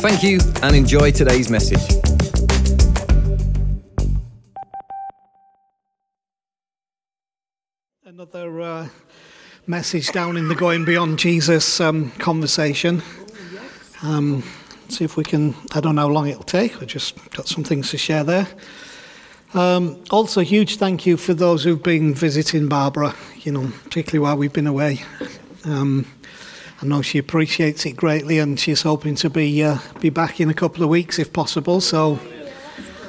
Thank you and enjoy today's message. Another uh, message down in the Going Beyond Jesus um, conversation. Um, see if we can, I don't know how long it'll take, we've just got some things to share there. Um, also, huge thank you for those who've been visiting Barbara, you know, particularly while we've been away. Um, I know she appreciates it greatly, and she's hoping to be uh, be back in a couple of weeks if possible. So,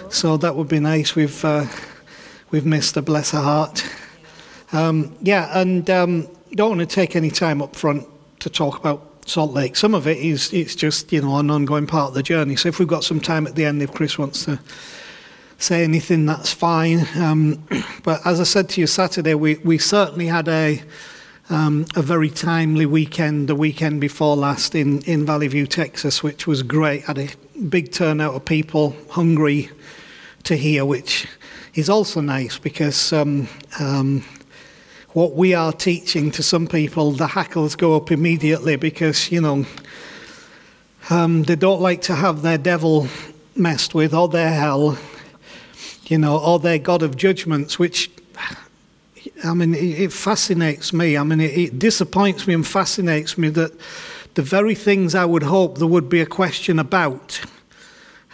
so that would be nice. We've uh, we've missed her, bless her heart. Um, yeah, and um, don't want to take any time up front to talk about Salt Lake. Some of it is it's just you know an ongoing part of the journey. So if we've got some time at the end, if Chris wants to say anything, that's fine. Um, but as I said to you Saturday, we we certainly had a a very timely weekend, the weekend before last in, in Valley View, Texas, which was great. Had a big turnout of people hungry to hear, which is also nice because um, um, what we are teaching to some people, the hackles go up immediately because, you know, um, they don't like to have their devil messed with or their hell, you know, or their God of judgments, which I mean, it, it fascinates me. I mean, it, it, disappoints me and fascinates me that the very things I would hope there would be a question about,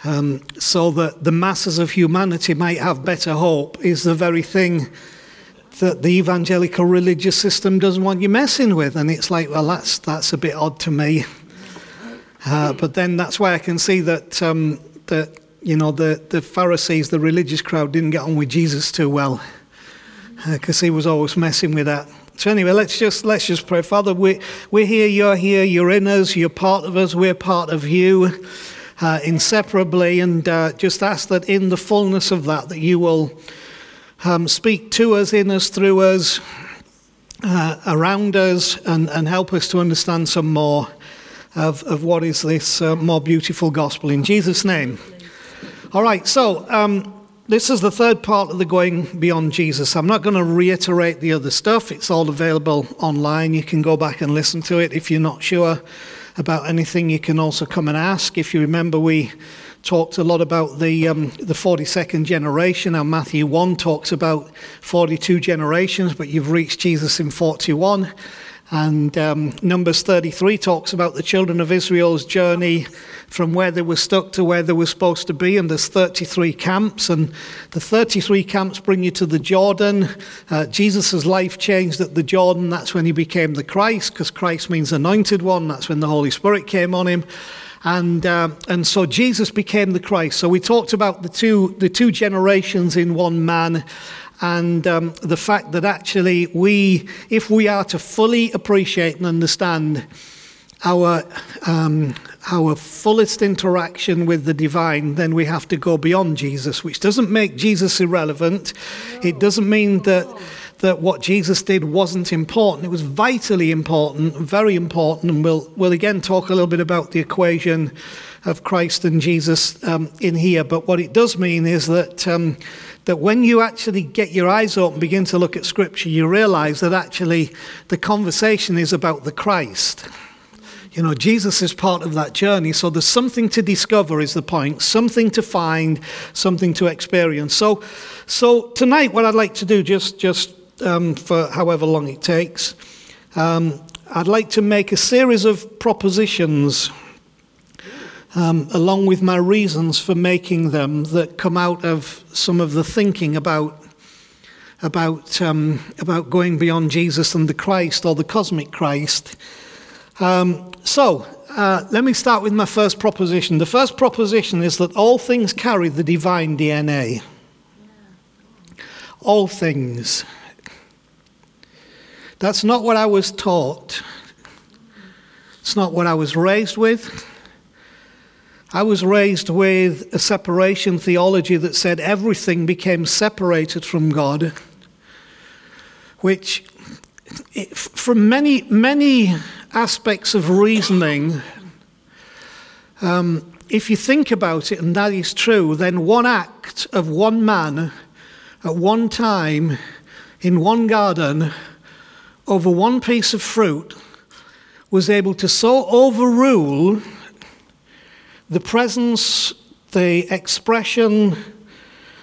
um, so that the masses of humanity might have better hope, is the very thing that the evangelical religious system doesn't want you messing with. And it's like, well, that's, that's a bit odd to me. Uh, but then that's why I can see that, um, that you know, the, the Pharisees, the religious crowd, didn't get on with Jesus too well because uh, he was always messing with that. So anyway, let's just let's just pray. Father, we we're here, you're here, you're in us, you're part of us, we're part of you, uh, inseparably, and uh, just ask that in the fullness of that, that you will um, speak to us, in us, through us, uh, around us, and, and help us to understand some more of, of what is this uh, more beautiful gospel. In Jesus' name. All right, so. Um, this is the third part of the Going Beyond Jesus. I'm not going to reiterate the other stuff. It's all available online. You can go back and listen to it. If you're not sure about anything, you can also come and ask. If you remember, we talked a lot about the, um, the 42nd generation. Now, Matthew 1 talks about 42 generations, but you've reached Jesus in 41. And um, Numbers 33 talks about the children of Israel's journey from where they were stuck to where they were supposed to be. And there's 33 camps. And the 33 camps bring you to the Jordan. Uh, Jesus' life changed at the Jordan. That's when he became the Christ, because Christ means anointed one. That's when the Holy Spirit came on him. And, uh, and so Jesus became the Christ. So we talked about the two, the two generations in one man and um, the fact that actually we, if we are to fully appreciate and understand our, um, our fullest interaction with the divine, then we have to go beyond Jesus, which doesn't make Jesus irrelevant. It doesn't mean that, that what Jesus did wasn't important. It was vitally important, very important, and we'll, we'll again talk a little bit about the equation of Christ and Jesus um, in here. But what it does mean is that. That when you actually get your eyes open, begin to look at Scripture, you realize that actually the conversation is about the Christ. You know, Jesus is part of that journey. So there's something to discover, is the point, something to find, something to experience. So, so tonight, what I'd like to do, just, just um, for however long it takes, um, I'd like to make a series of propositions um, along with my reasons for making them that come out of some of the thinking about about um, about going beyond Jesus and the Christ or the cosmic Christ. Um, so uh, let me start with my first proposition. The first proposition is that all things carry the divine DNA. All things. That's not what I was taught. It's not what I was raised with. I was raised with a separation theology that said everything became separated from God, which, from many, many aspects of reasoning, um, if you think about it, and that is true, then one act of one man at one time in one garden over one piece of fruit was able to so overrule the presence, the expression,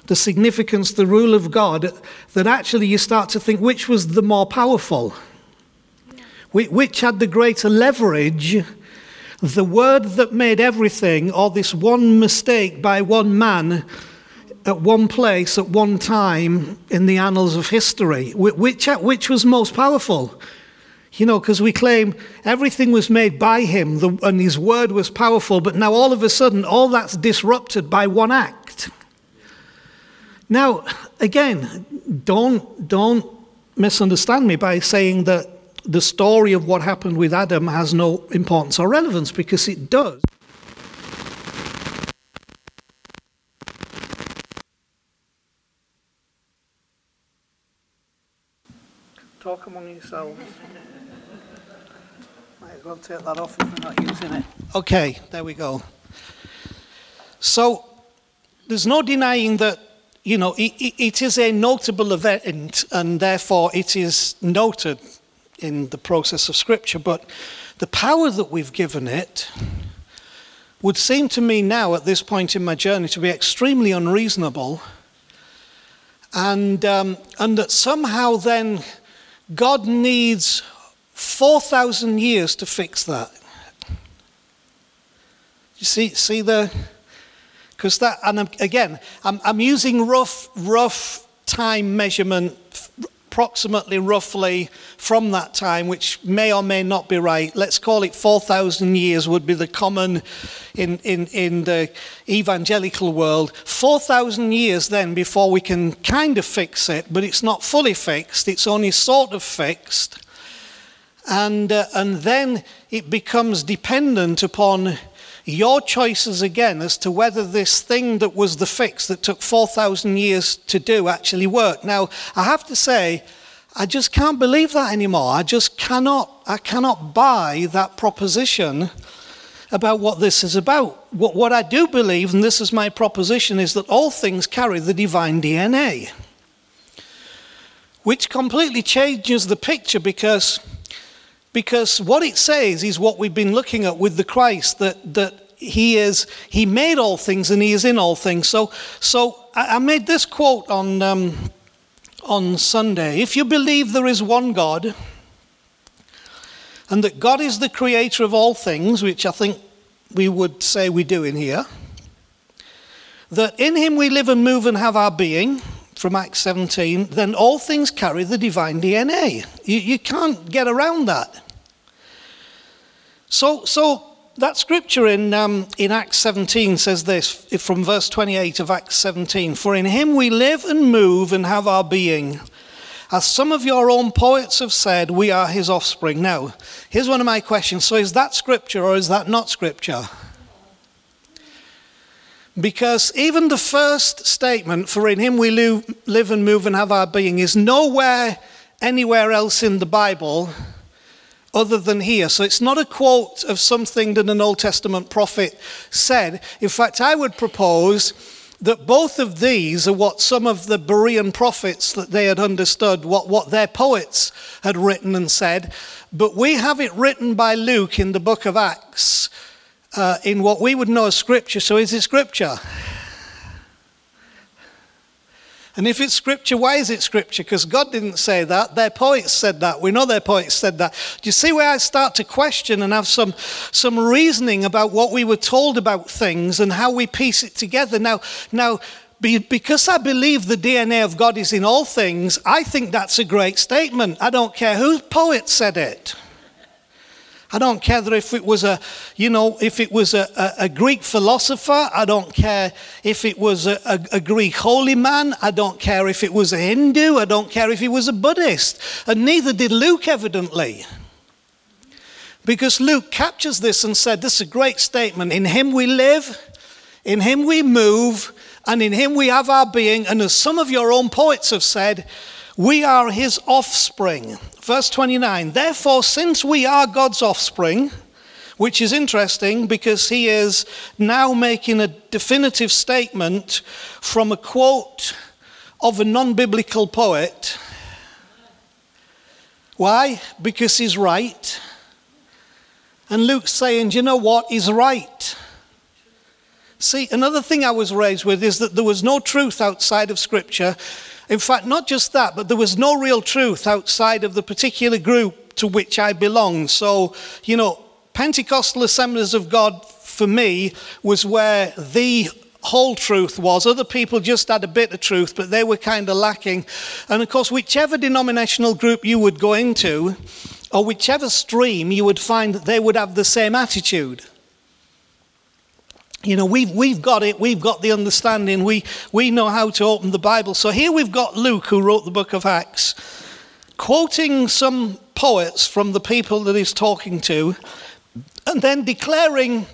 the significance, the rule of God, that actually you start to think which was the more powerful, which had the greater leverage, the word that made everything, or this one mistake by one man at one place at one time in the annals of history, which, which was most powerful? You know, because we claim everything was made by him and his word was powerful, but now all of a sudden, all that's disrupted by one act. Now, again, don't, don't misunderstand me by saying that the story of what happened with Adam has no importance or relevance, because it does. Talk among yourselves. As well take that off if we're not using it. Okay, there we go. So, there's no denying that, you know, it, it is a notable event and therefore it is noted in the process of Scripture, but the power that we've given it would seem to me now, at this point in my journey, to be extremely unreasonable, and, um, and that somehow then God needs 4,000 years to fix that. You see, see the, because that, and again, I'm, I'm using rough, rough time measurement, approximately roughly from that time, which may or may not be right. Let's call it 4,000 years would be the common in, in, in the evangelical world. 4,000 years then before we can kind of fix it, but it's not fully fixed, it's only sort of fixed. And, uh, and then it becomes dependent upon your choices again as to whether this thing that was the fix that took 4,000 years to do actually worked. Now, I have to say, I just can't believe that anymore. I just cannot, I cannot buy that proposition about what this is about. What, what I do believe, and this is my proposition, is that all things carry the divine DNA, which completely changes the picture because because what it says is what we've been looking at with the Christ that, that he is he made all things and he is in all things. So so i, I made this quote on um, on sunday. If you believe there is one god and that god is the creator of all things which i think we would say we do in here that in him we live and move and have our being from acts 17 then all things carry the divine dna you, you can't get around that so, so that scripture in, um, in Acts 17 says this from verse 28 of Acts 17 For in him we live and move and have our being. As some of your own poets have said, we are his offspring. Now, here's one of my questions. So, is that scripture or is that not scripture? Because even the first statement, for in him we live and move and have our being, is nowhere anywhere else in the Bible other than here. So it's not a quote of something that an Old Testament prophet said. In fact, I would propose that both of these are what some of the Berean prophets that they had understood, what, what their poets had written and said. But we have it written by Luke in the book of Acts uh, in what we would know as scripture. So is it scripture? And if it's scripture, why is it scripture? Because God didn't say that. Their poets said that. We know their poets said that. Do you see where I start to question and have some, some reasoning about what we were told about things and how we piece it together? Now, now, because I believe the DNA of God is in all things, I think that's a great statement. I don't care whose poet said it. I don't care if it was a, you know, if it was a, a, a Greek philosopher. I don't care if it was a, a, Greek holy man. I don't care if it was a Hindu. I don't care if he was a Buddhist. And neither did Luke, evidently. Because Luke captures this and said, This is a great statement. In him we live, in him we move, and in him we have our being. And as some of your own poets have said, we are his offspring. Verse 29 Therefore, since we are God's offspring, which is interesting because he is now making a definitive statement from a quote of a non biblical poet. Why? Because he's right. And Luke's saying, you know what? He's right. See, another thing I was raised with is that there was no truth outside of Scripture. In fact, not just that, but there was no real truth outside of the particular group to which I belonged. So, you know, Pentecostal Assemblies of God for me was where the whole truth was. Other people just had a bit of truth, but they were kind of lacking. And of course, whichever denominational group you would go into, or whichever stream, you would find that they would have the same attitude. You know, we've, we've got it, we've got the understanding, we, we know how to open the Bible. So here we've got Luke, who wrote the book of Acts, quoting some poets from the people that he's talking to, and then declaring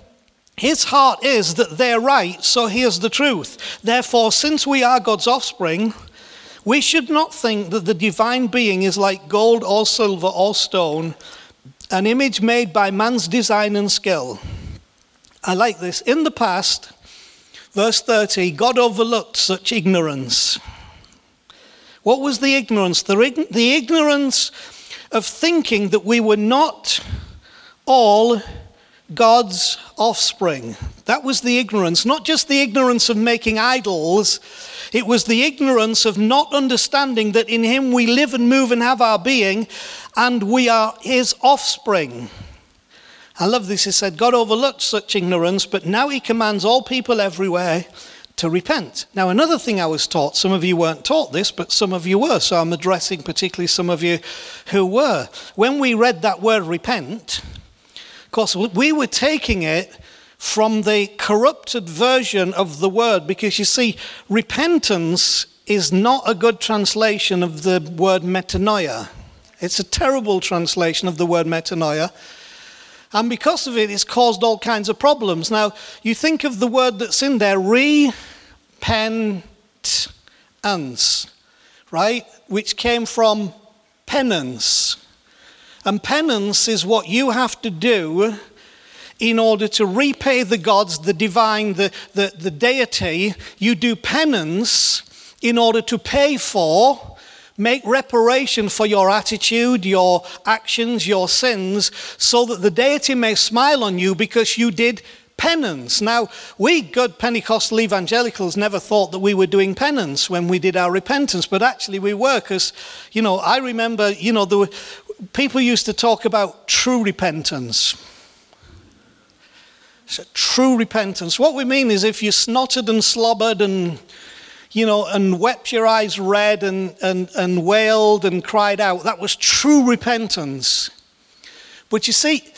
his heart is that they're right, so here's the truth. Therefore, since we are God's offspring, we should not think that the divine being is like gold or silver or stone, an image made by man's design and skill. I like this. In the past, verse 30, God overlooked such ignorance. What was the ignorance? The, the ignorance of thinking that we were not all God's offspring. That was the ignorance, not just the ignorance of making idols, it was the ignorance of not understanding that in Him we live and move and have our being, and we are His offspring. I love this. He said, God overlooked such ignorance, but now He commands all people everywhere to repent. Now, another thing I was taught, some of you weren't taught this, but some of you were, so I'm addressing particularly some of you who were. When we read that word repent, of course, we were taking it from the corrupted version of the word because you see, repentance is not a good translation of the word metanoia. It's a terrible translation of the word metanoia. And because of it, it's caused all kinds of problems. Now, you think of the word that's in there, repentance, right? Which came from penance. And penance is what you have to do in order to repay the gods, the divine, the, the, the deity. You do penance in order to pay for, make reparation for your attitude, your actions, your sins, so that the deity may smile on you because you did penance. Now, we good Pentecostal evangelicals never thought that we were doing penance when we did our repentance, but actually we were because, you know, I remember, you know, there were, people used to talk about true repentance. So true repentance. What we mean is if you snotted and slobbered and you know, and wept your eyes red and, and, and wailed and cried out, that was true repentance. But you see,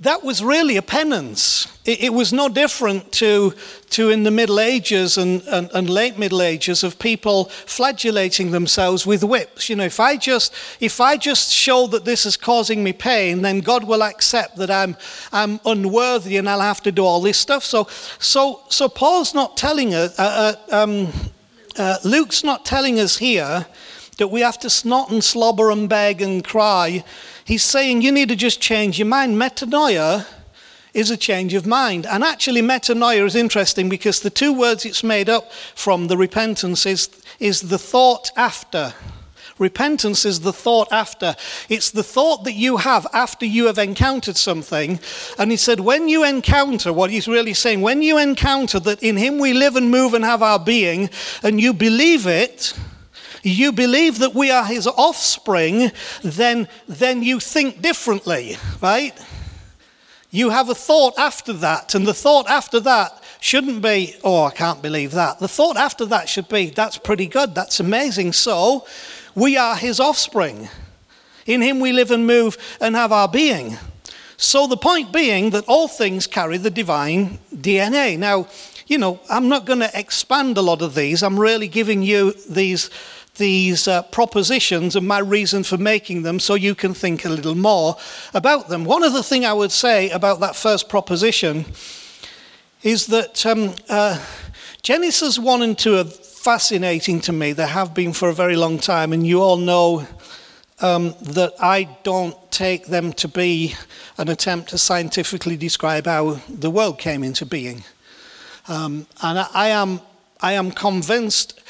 that was really a penance. It, it, was no different to, to in the Middle Ages and, and, and, late Middle Ages of people flagellating themselves with whips. You know, if I just if I just show that this is causing me pain, then God will accept that I'm I'm unworthy and I'll have to do all this stuff. So so so Paul's not telling us. Uh, uh, um, uh, Luke's not telling us here that we have to snot and slobber and beg and cry He's saying you need to just change your mind. Metanoia is a change of mind. And actually, metanoia is interesting because the two words it's made up from, the repentance, is, is the thought after. Repentance is the thought after. It's the thought that you have after you have encountered something. And he said, when you encounter, what he's really saying, when you encounter that in him we live and move and have our being, and you believe it, you believe that we are his offspring, then, then you think differently, right? You have a thought after that, and the thought after that shouldn't be, oh, I can't believe that. The thought after that should be, that's pretty good, that's amazing. So, we are his offspring. In him we live and move and have our being. So, the point being that all things carry the divine DNA. Now, you know, I'm not going to expand a lot of these. I'm really giving you these these uh, propositions and my reason for making them so you can think a little more about them. One of the things I would say about that first proposition is that um, uh, Genesis 1 and 2 are fascinating to me. They have been for a very long time, and you all know um, that I don't take them to be an attempt to scientifically describe how the world came into being. Um, and I, I, am, I am convinced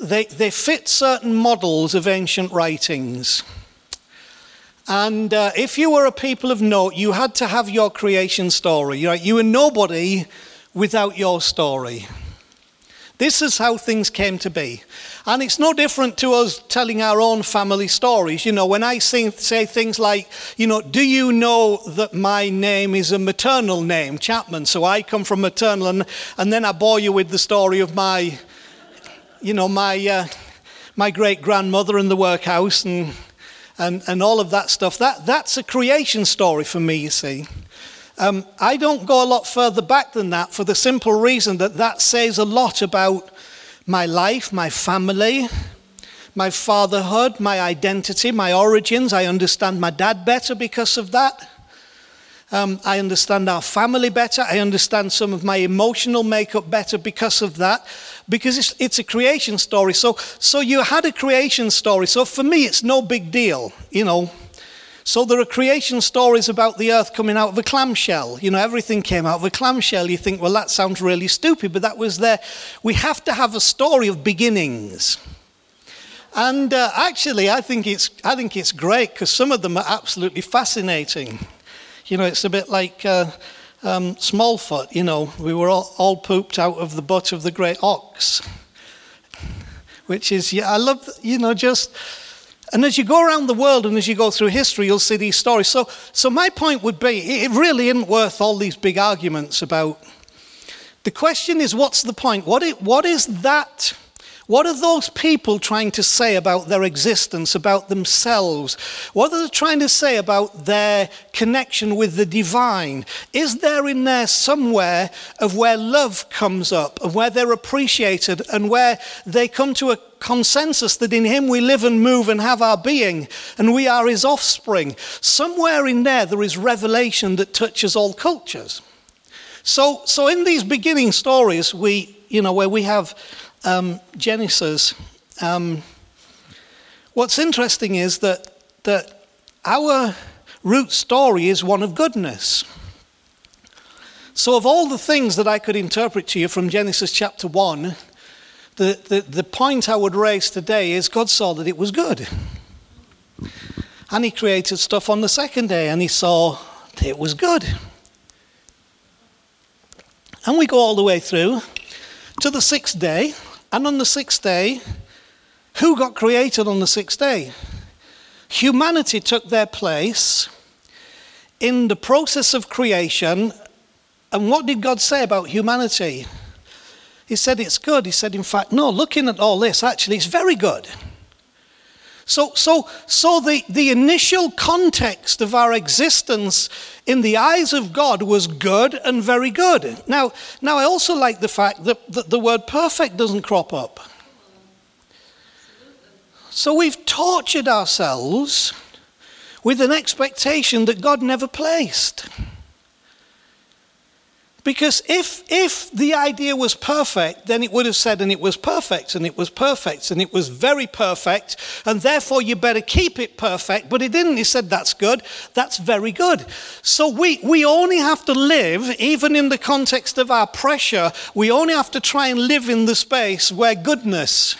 they, they fit certain models of ancient writings. And uh, if you were a people of note, you had to have your creation story. Right? You were nobody without your story. This is how things came to be. And it's no different to us telling our own family stories. You know, when I say, say things like, you know, do you know that my name is a maternal name, Chapman? So I come from maternal, and, and then I bore you with the story of my you know, my, uh, my great grandmother in the workhouse and, and, and all of that stuff. That, that's a creation story for me, you see. Um, I don't go a lot further back than that for the simple reason that that says a lot about my life, my family, my fatherhood, my identity, my origins. I understand my dad better because of that. Um, I understand our family better. I understand some of my emotional makeup better because of that, because it's, it's a creation story. So, so you had a creation story. So for me, it's no big deal, you know. So there are creation stories about the earth coming out of a clamshell. You know, everything came out of a clamshell. You think, well, that sounds really stupid, but that was there. We have to have a story of beginnings. And uh, actually, I think it's, I think it's great because some of them are absolutely fascinating. You know, it's a bit like uh, um, Smallfoot, you know, we were all, all, pooped out of the butt of the great ox. Which is, yeah, I love, you know, just. And as you go around the world and as you go through history, you'll see these stories. So, so my point would be it really isn't worth all these big arguments about. The question is, what's the point? What, it, what is that? What are those people trying to say about their existence, about themselves? What are they trying to say about their connection with the divine? Is there in there somewhere of where love comes up, of where they're appreciated, and where they come to a consensus that in him we live and move and have our being, and we are his offspring? Somewhere in there, there is revelation that touches all cultures. So, so in these beginning stories, we, you know, where we have um, Genesis, um, what's interesting is that, that our root story is one of goodness. So, of all the things that I could interpret to you from Genesis chapter 1, the, the, the point I would raise today is God saw that it was good. And He created stuff on the second day, and He saw that it was good. And we go all the way through to the sixth day, and on the sixth day, who got created on the sixth day? Humanity took their place in the process of creation. And what did God say about humanity? He said it's good. He said, in fact, no, looking at all this, actually, it's very good. So, so, so the, the initial context of our existence in the eyes of God was good and very good. Now, now I also like the fact that, that the word perfect doesn't crop up. So we've tortured ourselves with an expectation that God never placed. Because if, if the idea was perfect, then it would have said, and it was perfect, and it was perfect, and it was very perfect, and therefore you better keep it perfect. But it didn't. He said, that's good, that's very good. So we, we only have to live, even in the context of our pressure, we only have to try and live in the space where goodness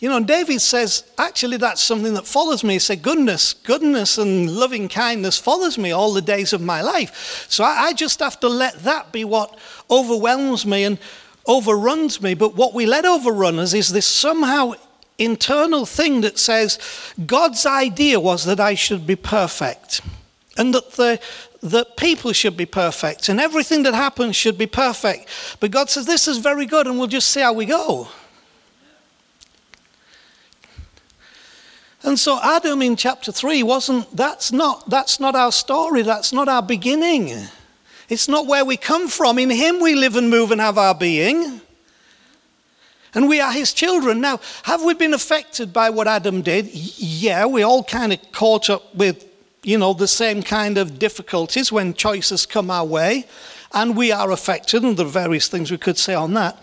You know, David says, actually, that's something that follows me. He said, goodness, goodness and loving kindness follows me all the days of my life. So I, I just have to let that be what overwhelms me and overruns me. But what we let overrun us is this somehow internal thing that says, God's idea was that I should be perfect and that the, that people should be perfect and everything that happens should be perfect. But God says, This is very good, and we'll just see how we go. And so Adam in chapter 3 wasn't that's not that's not our story, that's not our beginning. It's not where we come from. In him we live and move and have our being. And we are his children. Now, have we been affected by what Adam did? Yeah, we all kind of caught up with, you know, the same kind of difficulties when choices come our way. And we are affected, and there are various things we could say on that.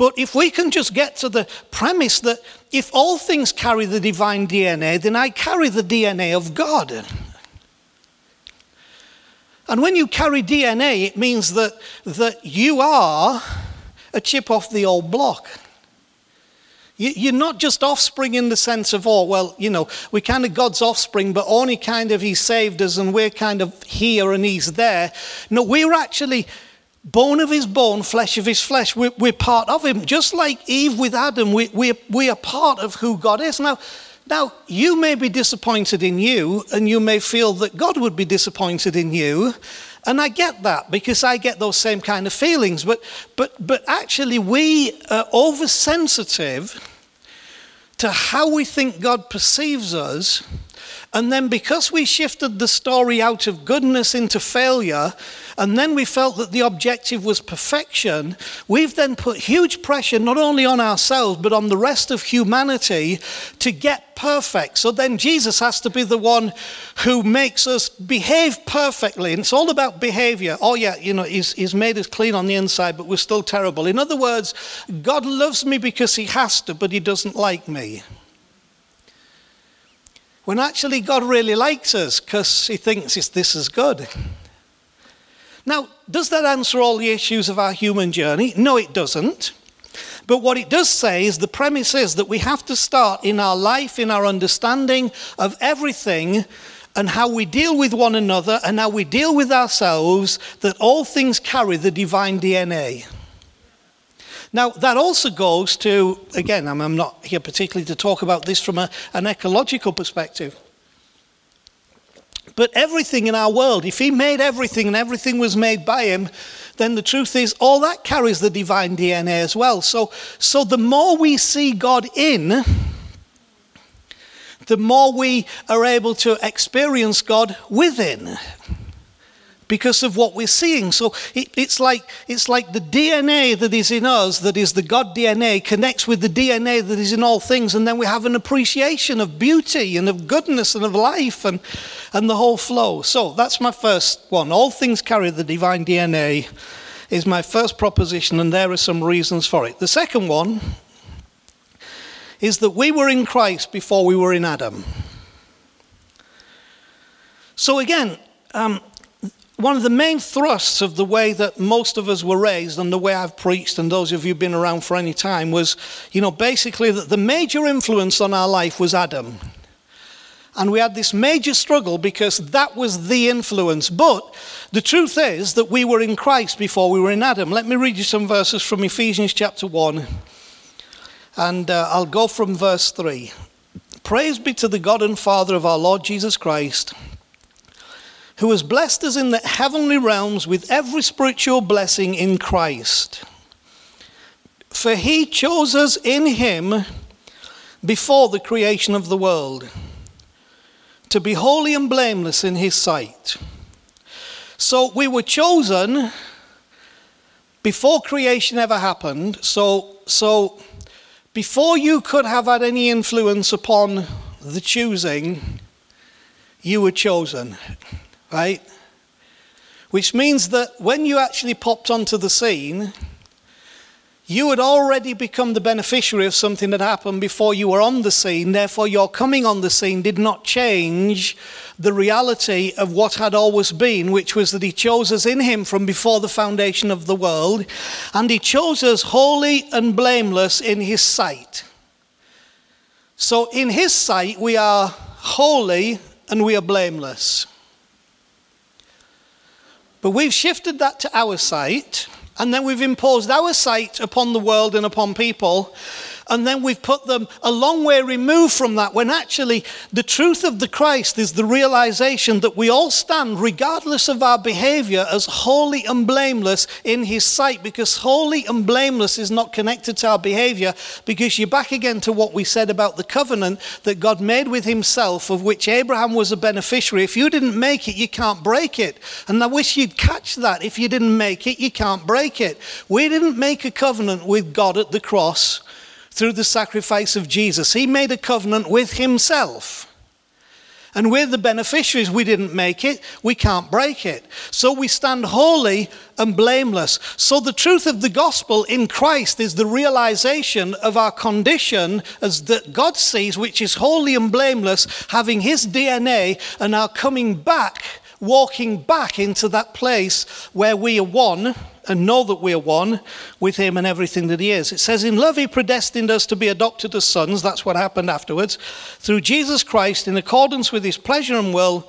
But if we can just get to the premise that if all things carry the divine DNA, then I carry the DNA of God. And when you carry DNA, it means that, that you are a chip off the old block. You're not just offspring in the sense of, oh, well, you know, we're kind of God's offspring, but only kind of He saved us and we're kind of here and He's there. No, we're actually bone of His bone, flesh of His flesh. We're, we're part of Him. Just like Eve with Adam, we, we, we are part of who God is. Now, now, you may be disappointed in you, and you may feel that God would be disappointed in you. And I get that because I get those same kind of feelings. But, but, but actually, we are oversensitive to how we think God perceives us. And then, because we shifted the story out of goodness into failure, and then we felt that the objective was perfection, we've then put huge pressure not only on ourselves, but on the rest of humanity to get perfect. So then Jesus has to be the one who makes us behave perfectly. And it's all about behavior. Oh, yeah, you know, he's, he's made us clean on the inside, but we're still terrible. In other words, God loves me because he has to, but he doesn't like me. When actually God really likes us because he thinks this is good. Now, does that answer all the issues of our human journey? No, it doesn't. But what it does say is the premise is that we have to start in our life, in our understanding of everything and how we deal with one another and how we deal with ourselves, that all things carry the divine DNA. Now, that also goes to, again, I'm not here particularly to talk about this from a, an ecological perspective. But everything in our world, if He made everything and everything was made by Him, then the truth is all that carries the divine DNA as well. So, so the more we see God in, the more we are able to experience God within because of what we're seeing. So it, it's, like, it's like the DNA that is in us, that is the God DNA, connects with the DNA that is in all things, and then we have an appreciation of beauty and of goodness and of life and, and the whole flow. So that's my first one. All things carry the divine DNA is my first proposition, and there are some reasons for it. The second one is that we were in Christ before we were in Adam. So again, um, one of the main thrusts of the way that most of us were raised and the way I've preached, and those of you who've been around for any time, was, you know, basically that the major influence on our life was Adam. And we had this major struggle because that was the influence. But the truth is that we were in Christ before we were in Adam. Let me read you some verses from Ephesians chapter 1. And uh, I'll go from verse 3. Praise be to the God and Father of our Lord Jesus Christ who has blessed us in the heavenly realms with every spiritual blessing in Christ. For he chose us in him before the creation of the world to be holy and blameless in his sight. So we were chosen before creation ever happened. So, so before you could have had any influence upon the choosing, you were chosen right? Which means that when you actually popped onto the scene, you had already become the beneficiary of something that happened before you were on the scene. Therefore, your coming on the scene did not change the reality of what had always been, which was that He chose us in Him from before the foundation of the world, and He chose us holy and blameless in His sight. So, in His sight, we are holy and we are blameless. But we've shifted that to our sight, and then we've imposed our sight upon the world and upon people. And then we've put them a long way removed from that when actually the truth of the Christ is the realization that we all stand, regardless of our behavior, as holy and blameless in His sight because holy and blameless is not connected to our behavior because you're back again to what we said about the covenant that God made with Himself, of which Abraham was a beneficiary. If you didn't make it, you can't break it. And I wish you'd catch that. If you didn't make it, you can't break it. We didn't make a covenant with God at the cross through the sacrifice of Jesus. He made a covenant with himself. And we're the beneficiaries. We didn't make it, we can't break it. So we stand holy and blameless. So the truth of the gospel in Christ is the realization of our condition as that God sees, which is holy and blameless, having his DNA and our coming back, walking back into that place where we are one and know that we are one with him and everything that he is. It says, In love, he predestined us to be adopted as sons. That's what happened afterwards. Through Jesus Christ, in accordance with his pleasure and will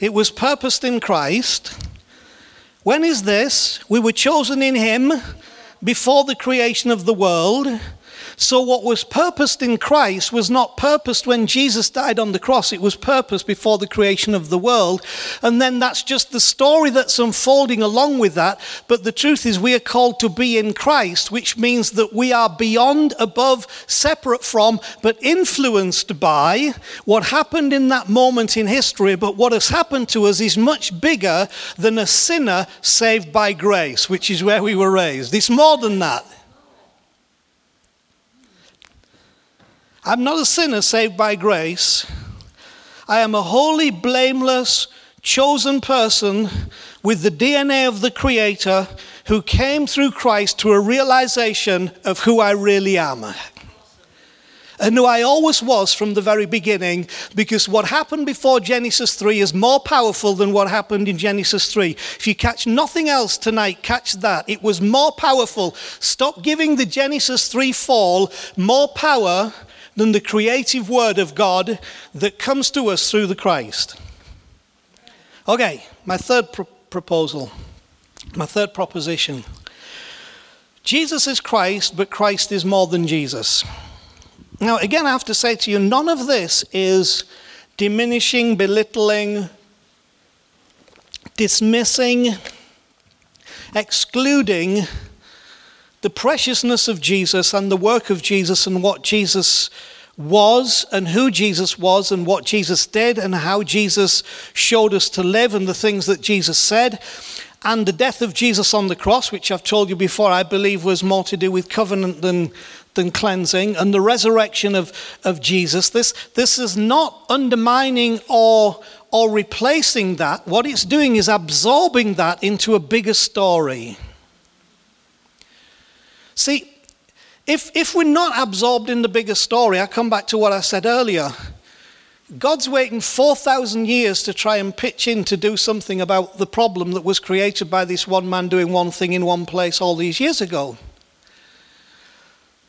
it was purposed in Christ. When is this? We were chosen in Him before the creation of the world so, what was purposed in Christ was not purposed when Jesus died on the cross, it was purposed before the creation of the world. And then that's just the story that's unfolding along with that. But the truth is, we are called to be in Christ, which means that we are beyond, above, separate from, but influenced by what happened in that moment in history. But what has happened to us is much bigger than a sinner saved by grace, which is where we were raised. It's more than that. I'm not a sinner saved by grace. I am a holy, blameless, chosen person with the DNA of the Creator who came through Christ to a realization of who I really am and who I always was from the very beginning, because what happened before Genesis 3 is more powerful than what happened in Genesis 3. If you catch nothing else tonight, catch that. It was more powerful. Stop giving the Genesis 3 fall more power than the creative word of God that comes to us through the Christ. Okay, my third pro- proposal, my third proposition. Jesus is Christ, but Christ is more than Jesus. Now, again, I have to say to you, none of this is diminishing, belittling, dismissing, excluding the preciousness of Jesus and the work of Jesus and what Jesus was and who Jesus was and what Jesus did and how Jesus showed us to live and the things that Jesus said. And the death of Jesus on the cross, which I've told you before, I believe was more to do with covenant than, than cleansing, and the resurrection of, of Jesus. This, this is not undermining or, or replacing that. What it's doing is absorbing that into a bigger story. See, if, if we're not absorbed in the bigger story, I come back to what I said earlier. God's waiting 4,000 years to try and pitch in to do something about the problem that was created by this one man doing one thing in one place all these years ago.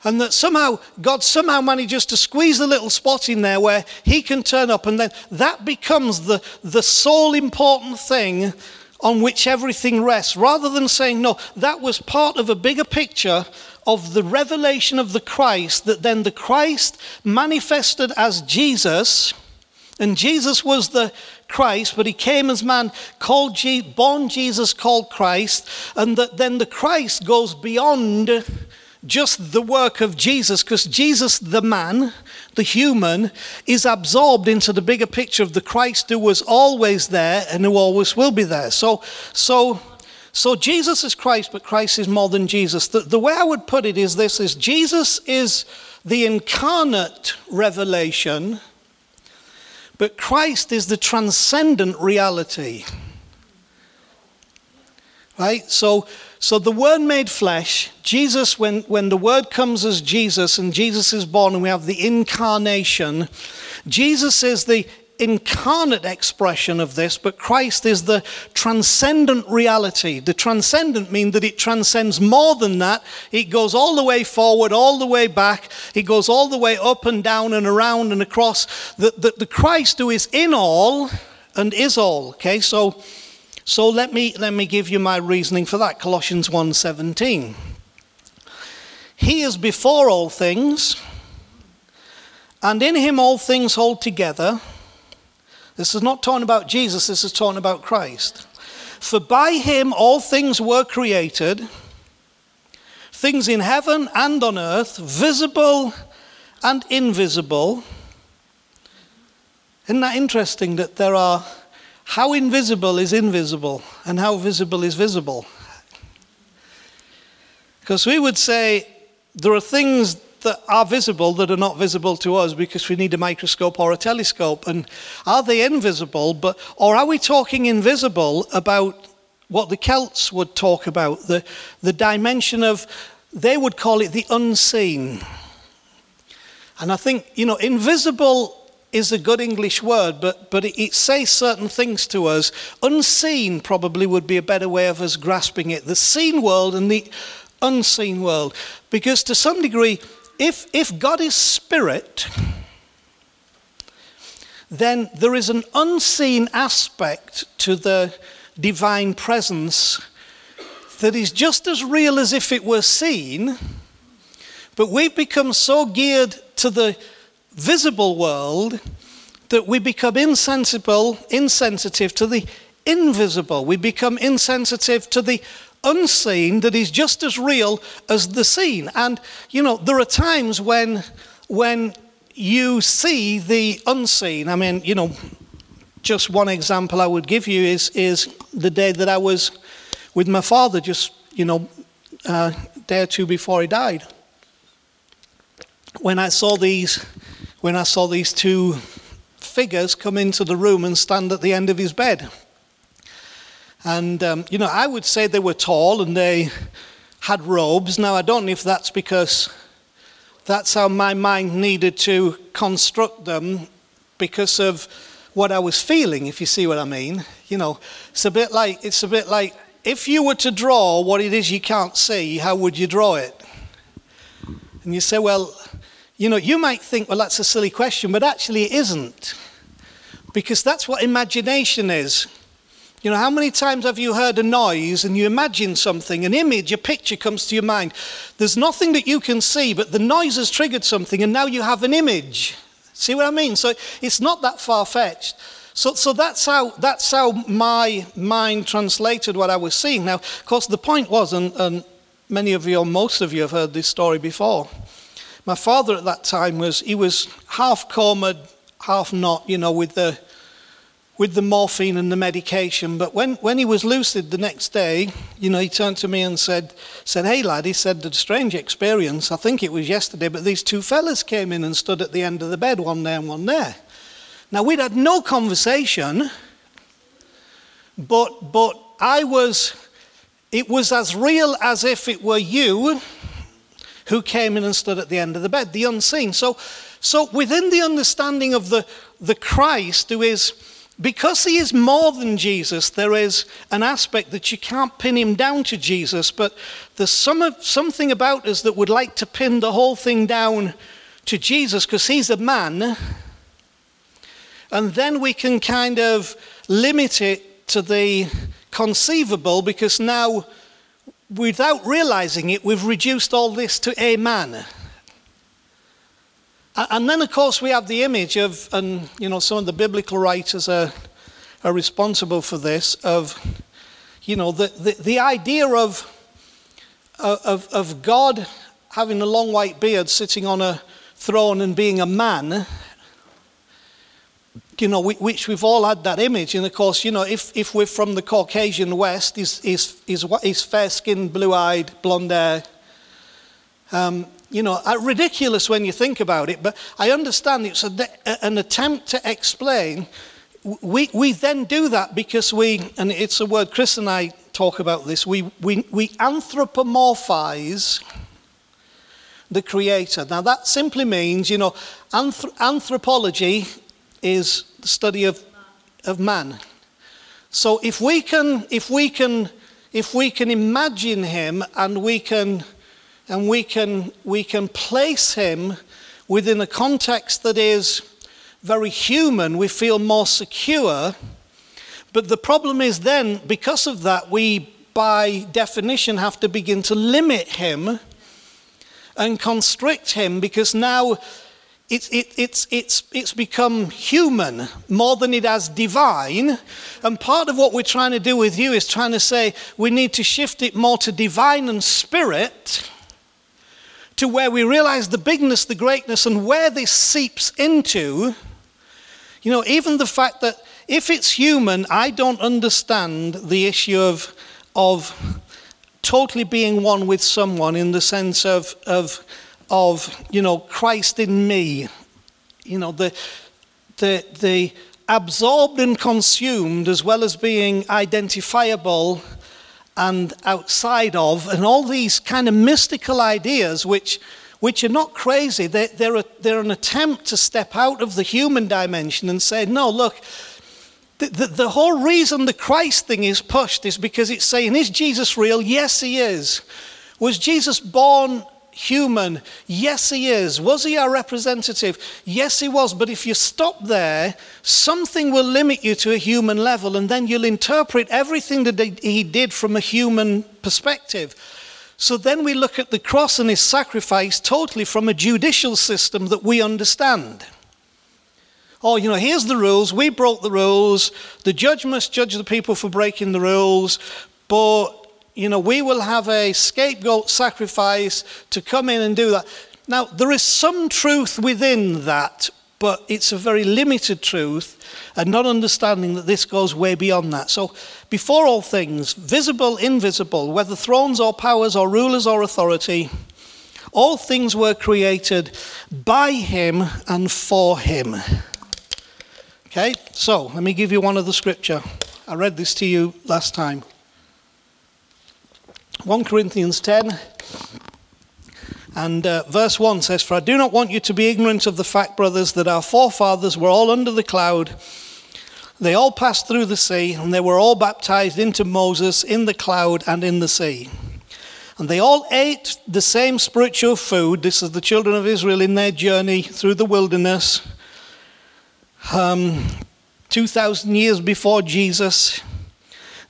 And that somehow God somehow manages to squeeze a little spot in there where he can turn up, and then that becomes the, the sole important thing on which everything rests, rather than saying, no, that was part of a bigger picture of the revelation of the Christ, that then the Christ manifested as Jesus, and Jesus was the Christ, but he came as man, called Je- born Jesus, called Christ, and that then the Christ goes beyond just the work of Jesus, because Jesus, the man, the human, is absorbed into the bigger picture of the Christ who was always there and who always will be there. So, so, so Jesus is Christ, but Christ is more than Jesus. The, the way I would put it is this: is Jesus is the incarnate revelation, but Christ is the transcendent reality. Right? So, so the Word made flesh, Jesus, when, when the Word comes as Jesus and Jesus is born and we have the incarnation, Jesus is the incarnate expression of this, but Christ is the transcendent reality. The transcendent means that it transcends more than that. It goes all the way forward, all the way back. It goes all the way up and down and around and across. The, the, the Christ who is in all and is all. Okay, so so let me let me give you my reasoning for that. Colossians 1:17. He is before all things, and in him all things hold together. This is not talking about Jesus, this is talking about Christ. For by him all things were created, things in heaven and on earth, visible and invisible. Isn't that interesting that there are how invisible is invisible and how visible is visible? Because we would say there are things that are visible that are not visible to us because we need a microscope or a telescope. And are they invisible? But, or are we talking invisible about what the Celts would talk about, the, the dimension of, they would call it the unseen. And I think, you know, invisible is a good English word, but, but it, it, says certain things to us. Unseen probably would be a better way of us grasping it. The seen world and the unseen world. Because to some degree, if, if God is spirit, then there is an unseen aspect to the divine presence that is just as real as if it were seen, but we've become so geared to the visible world that we become insensible, insensitive to the invisible. We become insensitive to the unseen that is just as real as the seen. And, you know, there are times when, when you see the unseen. I mean, you know, just one example I would give you is, is the day that I was with my father, just, you know, a day or two before he died. When I saw these, when I saw these two figures come into the room and stand at the end of his bed. And, um, you know, I would say they were tall and they had robes. Now, I don't know if that's because that's how my mind needed to construct them because of what I was feeling, if you see what I mean. You know, it's a bit like, it's a bit like if you were to draw what it is you can't see, how would you draw it? And you say, well, you know, you might think, well, that's a silly question, but actually it isn't. Because that's what imagination is. You know, how many times have you heard a noise and you imagine something, an image, a picture comes to your mind? There's nothing that you can see, but the noise has triggered something, and now you have an image. See what I mean? So it's not that far fetched. So, so that's, how, that's how my mind translated what I was seeing. Now, of course, the point was, and, and many of you, or most of you, have heard this story before. My father at that time was, he was half comaed, half not, you know, with the with the morphine and the medication. But when, when he was lucid the next day, you know, he turned to me and said, said, Hey lad, he said, a strange experience. I think it was yesterday, but these two fellas came in and stood at the end of the bed, one there and one there. Now we'd had no conversation, but but I was it was as real as if it were you who came in and stood at the end of the bed, the unseen. So so within the understanding of the, the Christ who is because he is more than Jesus, there is an aspect that you can't pin him down to Jesus, but there's some, of, something about us that would like to pin the whole thing down to Jesus because he's a man. And then we can kind of limit it to the conceivable because now, without realizing it, we've reduced all this to a man. And then, of course, we have the image of, and you know, some of the biblical writers are, are responsible for this, of, you know, the, the, the idea of, uh, of, of God having a long white beard sitting on a throne and being a man, you know, which we've all had that image. And of course, you know, if, if we're from the Caucasian West, he's, he's, he's, he's fair skinned, blue eyed, blonde hair. Um, you know, uh, ridiculous when you think about it, but I understand it's a, an attempt to explain. We, we then do that because we, and it's a word Chris and I talk about this. We, we, we anthropomorphize the Creator. Now, that simply means, you know, anthrop- anthropology is the study of, of man. So if we can, if we can, if we can imagine him and we can, and we can, we can place him within a context that is very human, we feel more secure. But the problem is then, because of that, we by definition have to begin to limit him and constrict him because now it's, it, it's, it's, it's become human more than it has divine. And part of what we're trying to do with you is trying to say we need to shift it more to divine and spirit, to where we realize the bigness, the greatness, and where this seeps into. You know, even the fact that if it's human, I don't understand the issue of, of totally being one with someone in the sense of, of of, you know, Christ in me. You know, the, the, the absorbed and consumed as well as being identifiable and outside of, and all these kind of mystical ideas which, which are not crazy. They're, they're, a, they're an attempt to step out of the human dimension and say, no, look, the, the, the, whole reason the Christ thing is pushed is because it's saying, is Jesus real? Yes, he is. Was Jesus born human? Yes, he is. Was he our representative? Yes, he was. But if you stop there, something will limit you to a human level, and then you'll interpret everything that he did from a human perspective. So then we look at the cross and his sacrifice totally from a judicial system that we understand. Oh, you know, here's the rules. We broke the rules. The judge must judge the people for breaking the rules. But you know, we will have a scapegoat sacrifice to come in and do that. Now, there is some truth within that, but it's a very limited truth, and not understanding that this goes way beyond that. So, before all things, visible, invisible, whether thrones or powers or rulers or authority, all things were created by him and for him. Okay, so let me give you one of the scripture. I read this to you last time. 1 Corinthians 10 and uh, verse 1 says, For I do not want you to be ignorant of the fact, brothers, that our forefathers were all under the cloud. They all passed through the sea, and they were all baptized into Moses in the cloud and in the sea. And they all ate the same spiritual food. This is the children of Israel in their journey through the wilderness. Um, 2,000 years before Jesus.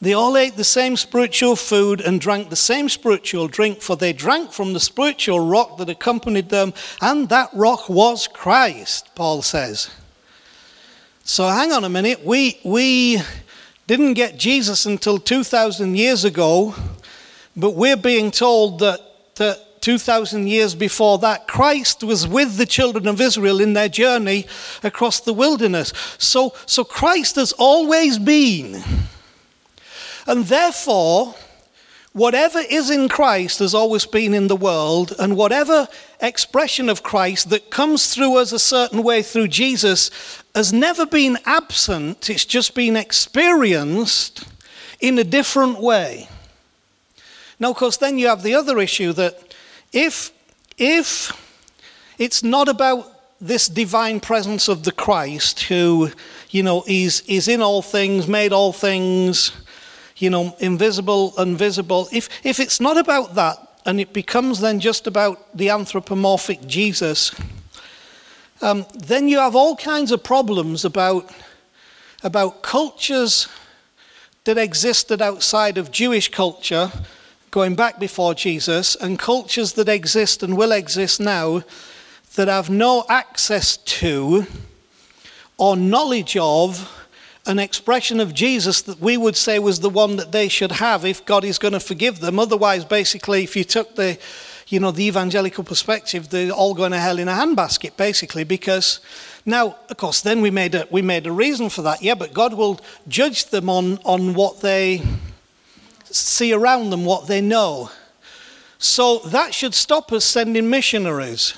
They all ate the same spiritual food and drank the same spiritual drink, for they drank from the spiritual rock that accompanied them, and that rock was Christ, Paul says. So hang on a minute. We, we didn't get Jesus until 2,000 years ago, but we're being told that, that 2,000 years before that, Christ was with the children of Israel in their journey across the wilderness. So, so Christ has always been and therefore, whatever is in Christ has always been in the world, and whatever expression of Christ that comes through us a certain way through Jesus has never been absent, it's just been experienced in a different way. Now, of course, then you have the other issue that if, if it's not about this divine presence of the Christ who, you know, is, is in all things, made all things, you know, invisible, invisible, if, if it's not about that and it becomes then just about the anthropomorphic Jesus, um, then you have all kinds of problems about, about cultures that existed outside of Jewish culture, going back before Jesus, and cultures that exist and will exist now that have no access to or knowledge of an expression of Jesus that we would say was the one that they should have if God is going to forgive them. Otherwise, basically, if you took the you know, the evangelical perspective, they're all going to hell in a handbasket, basically, because now, of course, then we made a, we made a reason for that, yeah, but God will judge them on, on what they see around them, what they know. So that should stop us sending missionaries.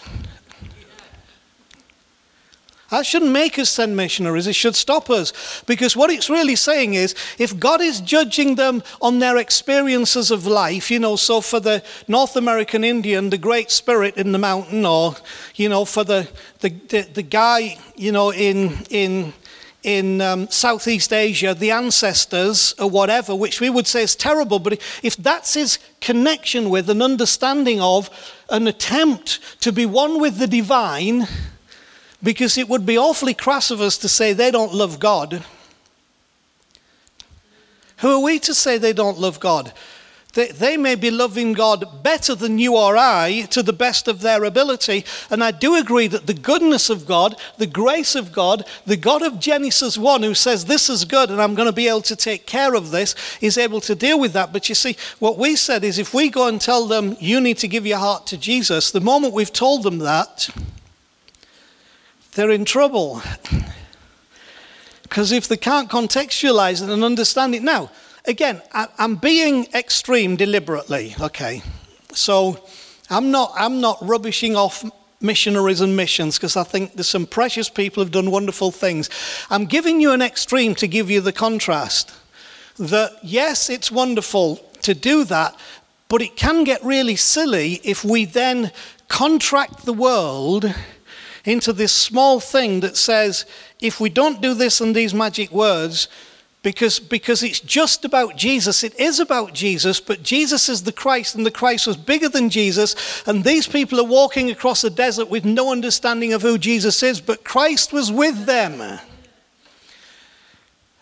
That shouldn't make us send missionaries. It should stop us. Because what it's really saying is if God is judging them on their experiences of life, you know, so for the North American Indian, the Great Spirit in the mountain, or, you know, for the, the, the, the guy, you know, in, in, in um, Southeast Asia, the ancestors or whatever, which we would say is terrible, but if that's his connection with an understanding of an attempt to be one with the divine, because it would be awfully crass of us to say they don't love God. Who are we to say they don't love God? They, they, may be loving God better than you or I to the best of their ability. And I do agree that the goodness of God, the grace of God, the God of Genesis 1 who says this is good and I'm going to be able to take care of this, is able to deal with that. But you see, what we said is if we go and tell them you need to give your heart to Jesus, the moment we've told them that, they're in trouble. Because if they can't contextualize it and understand it now, again, I, am being extreme deliberately, okay? So I'm not, I'm not rubbishing off missionaries and missions because I think there's some precious people who've done wonderful things. I'm giving you an extreme to give you the contrast. That yes, it's wonderful to do that, but it can get really silly if we then contract the world into this small thing that says, if we don't do this and these magic words, because, because it's just about Jesus. It is about Jesus, but Jesus is the Christ, and the Christ was bigger than Jesus. And these people are walking across a desert with no understanding of who Jesus is, but Christ was with them.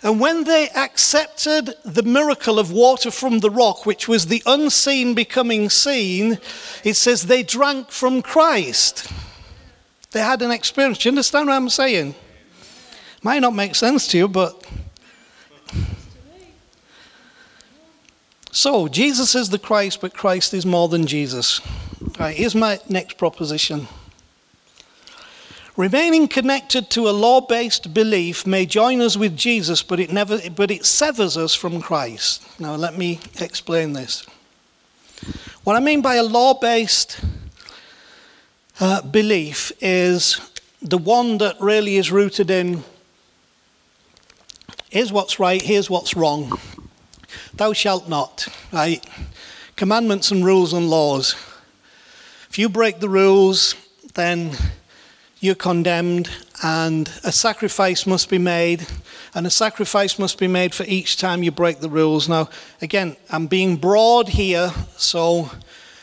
And when they accepted the miracle of water from the rock, which was the unseen becoming seen, it says they drank from Christ. They had an experience. Do you understand what I'm saying? Might not make sense to you, but So, Jesus is the Christ, but Christ is more than Jesus. Here's my next proposition. Remaining connected to a law based belief may join us with Jesus, but it, never, but it severs us from Christ. Now, let me explain this. What I mean by a law based uh, belief is the one that really is rooted in here's what's right, here's what's wrong. Thou shalt not, right? Commandments and rules and laws. If you break the rules, then you're condemned, and a sacrifice must be made, and a sacrifice must be made for each time you break the rules. Now, again, I'm being broad here, so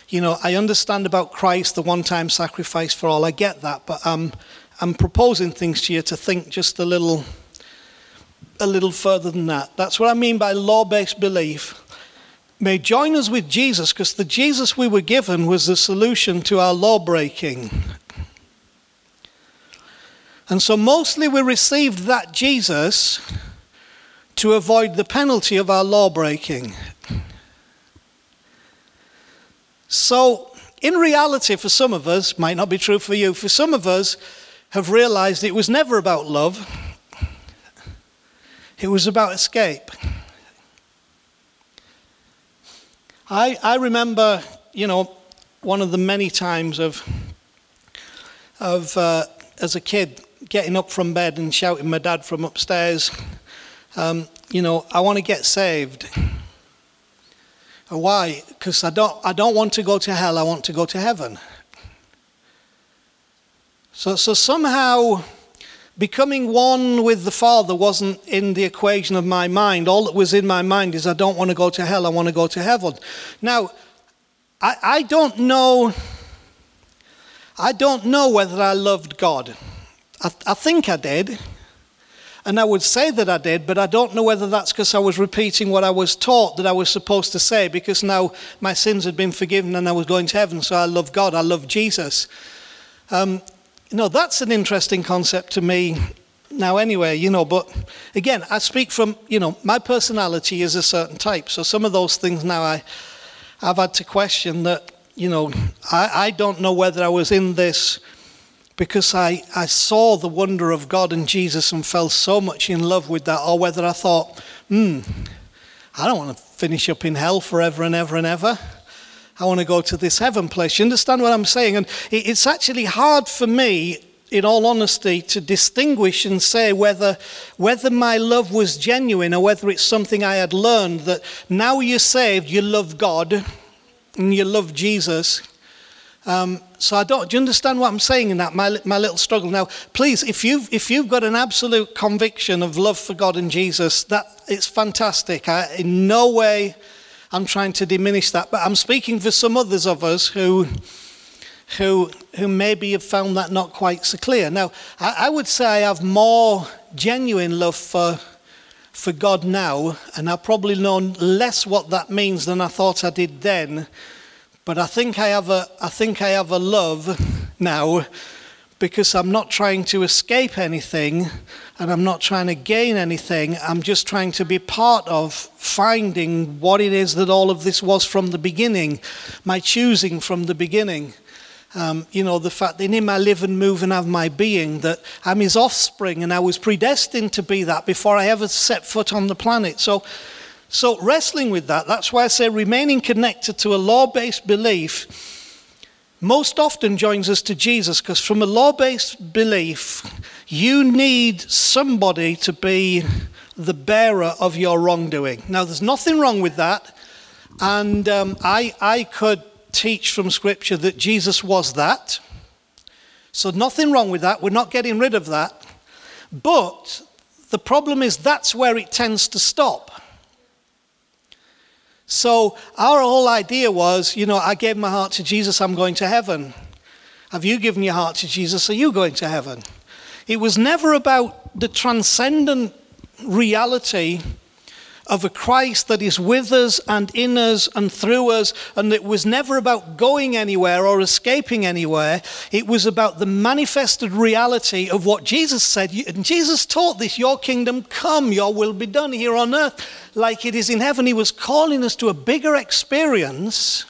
you know I understand about Christ, the one-time sacrifice for all. I get that, but I'm I'm proposing things to you to think just a little a little further than that. That's what I mean by law based belief. May join us with Jesus because the Jesus we were given was the solution to our law breaking. And so, mostly, we received that Jesus to avoid the penalty of our law breaking. So, in reality, for some of us, might not be true for you, for some of us have realized it was never about love it was about escape. I, I remember, you know, one of the many times of, of uh, as a kid, getting up from bed and shouting my dad from upstairs, um, you know, I want to get saved. Why? Because I don't, I don't want to go to hell, I want to go to heaven. So, so somehow becoming one with the Father wasn't in the equation of my mind. All that was in my mind is I don't want to go to hell, I want to go to heaven. Now, I, I don't know. I don't know whether I loved God. I, I think I did. And I would say that I did, but I don't know whether that's because I was repeating what I was taught that I was supposed to say, because now my sins had been forgiven and I was going to heaven, so I love God, I love Jesus. Um, you know, that's an interesting concept to me now, anyway, you know, but again, I speak from, you know, my personality is a certain type. So some of those things now I, I've had to question that, you know, I, I don't know whether I was in this because I, I saw the wonder of God and Jesus and fell so much in love with that, or whether I thought, hmm, I don't want to finish up in hell forever and ever and ever. I want to go to this heaven place. You understand what I'm saying? And it's actually hard for me in all honesty, to distinguish and say whether, whether my love was genuine or whether it's something I had learned that now you're saved, you love God and you love Jesus. Um, so I don't. Do you understand what I'm saying in that? My my little struggle. Now, please, if you've if you've got an absolute conviction of love for God and Jesus, that it's fantastic. I, in no way, I'm trying to diminish that. But I'm speaking for some others of us who who, who maybe have found that not quite so clear. Now, I, I would say I have more genuine love for, for God now, and I've probably know less what that means than I thought I did then. But I think I have a, I think I have a love now because I'm not trying to escape anything and I'm not trying to gain anything. I'm just trying to be part of finding what it is that all of this was from the beginning, my choosing from the beginning. Um, you know, the fact that in him I live and move and have my being, that I'm his offspring and I was predestined to be that before I ever set foot on the planet. So, so wrestling with that, that's why I say remaining connected to a law based belief most often joins us to Jesus because from a law based belief, you need somebody to be the bearer of your wrongdoing. Now, there's nothing wrong with that. And um, I, I could teach from Scripture that Jesus was that. So, nothing wrong with that. We're not getting rid of that. But the problem is that's where it tends to stop. So, our whole idea was you know, I gave my heart to Jesus, I'm going to heaven. Have you given your heart to Jesus? Are you going to heaven? It was never about the transcendent reality of a Christ that is with us and in us and through us, and it was never about going anywhere or escaping anywhere. It was about the manifested reality of what Jesus said. And Jesus taught this Your kingdom come, your will be done here on earth like it is in heaven. He was calling us to a bigger experience.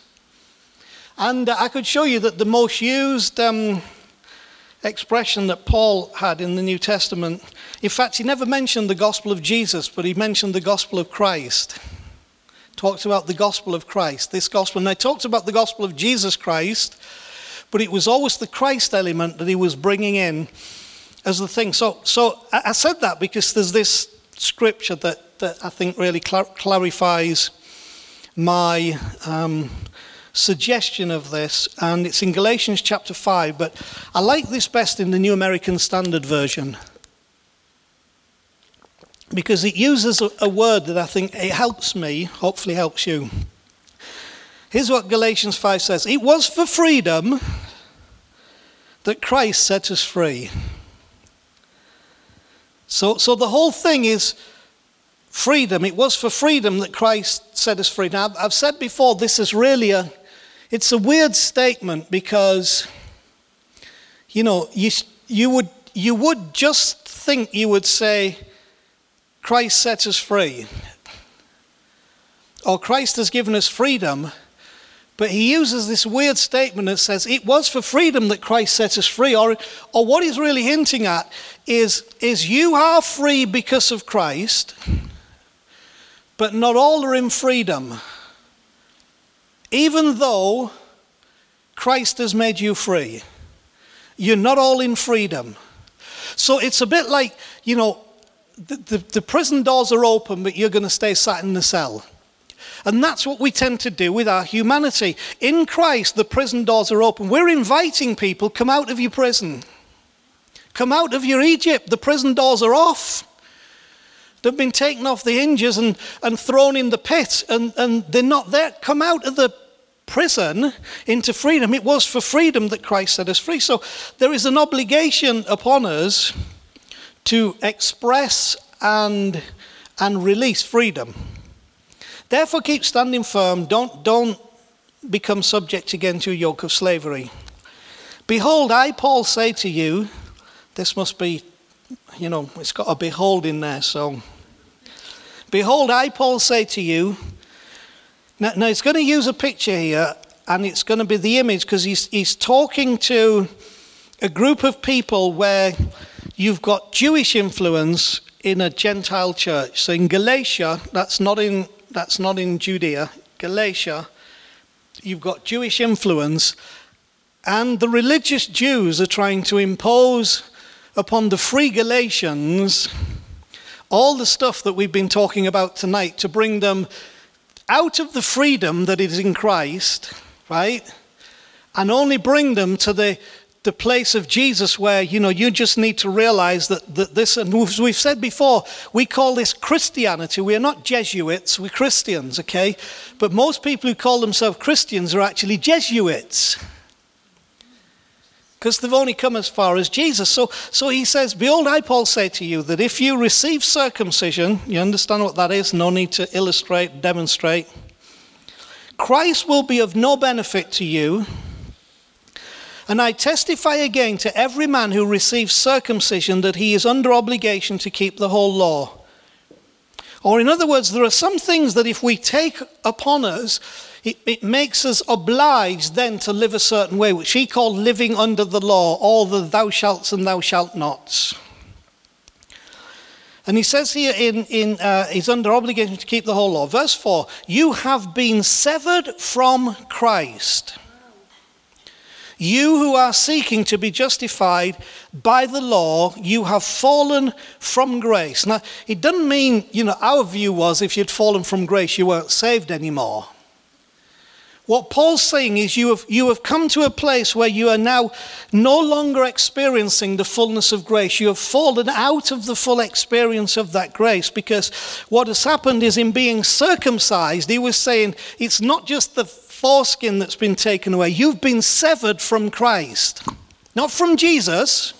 And I could show you that the most used. Um, expression that Paul had in the New Testament. In fact, he never mentioned the gospel of Jesus, but he mentioned the gospel of Christ. Talked about the gospel of Christ, this gospel. And I talked about the gospel of Jesus Christ, but it was always the Christ element that he was bringing in as the thing. So, so I said that because there's this scripture that, that I think really clar- clarifies my um, suggestion of this, and it's in Galatians chapter 5, but I like this best in the New American Standard Version because it uses a, word that I think it helps me, hopefully helps you. Here's what Galatians 5 says It was for freedom that Christ set us free. So, so the whole thing is freedom. It was for freedom that Christ set us free. Now, I've said before, this is really a, it's a weird statement because, you know, you, you, would, you would just think you would say, Christ sets us free. Or Christ has given us freedom. But he uses this weird statement that says it was for freedom that Christ set us free. Or, or what he's really hinting at is, is you are free because of Christ, but not all are in freedom even though Christ has made you free, you're not all in freedom. So it's a bit like, you know, the, the, the prison doors are open, but you're going to stay sat in the cell. And that's what we tend to do with our humanity. In Christ, the prison doors are open. We're inviting people, come out of your prison. Come out of your Egypt. The prison doors are off. They've been taken off the hinges and, and thrown in the pit, and, and they're not there. Come out of the prison into freedom. It was for freedom that Christ set us free. So there is an obligation upon us to express and, and release freedom. Therefore, keep standing firm. Don't, don't become subject again to a yoke of slavery. Behold, I, Paul, say to you, this must be you know, it's got a behold in there. So, behold, I, Paul, say to you. Now, now it's going to use a picture here, and it's going to be the image because he's, he's talking to a group of people where you've got Jewish influence in a Gentile church. So in Galatia, that's not in, that's not in Judea, Galatia, you've got Jewish influence And the religious Jews are trying to impose upon the free Galatians all the stuff that we've been talking about tonight to bring them out of the freedom that is in Christ, right? And only bring them to the, the place of Jesus where, you know, you just need to realize that, that this, and we've, we've said before, we call this Christianity. We are not Jesuits, we're Christians, okay? But most people who call themselves Christians are actually Jesuits because they've only come as far as Jesus. So, so he says, Behold, I, Paul, say to you that if you receive circumcision, you understand what that is? No need to illustrate, demonstrate. Christ will be of no benefit to you. And I testify again to every man who receives circumcision that he is under obligation to keep the whole law. Or, in other words, there are some things that if we take upon us, it, it, makes us obliged then to live a certain way, which he called living under the law, all the thou shalt and thou shalt nots. And he says here in, in uh, he's under obligation to keep the whole law. Verse 4 You have been severed from Christ. You who are seeking to be justified by the law, you have fallen from grace. Now, it doesn't mean, you know, our view was if you'd fallen from grace, you weren't saved anymore. What Paul's saying is you have, you have come to a place where you are now no longer experiencing the fullness of grace. You have fallen out of the full experience of that grace because what has happened is in being circumcised, he was saying it's not just the foreskin that's been taken away, you've been severed from Christ, not from Jesus.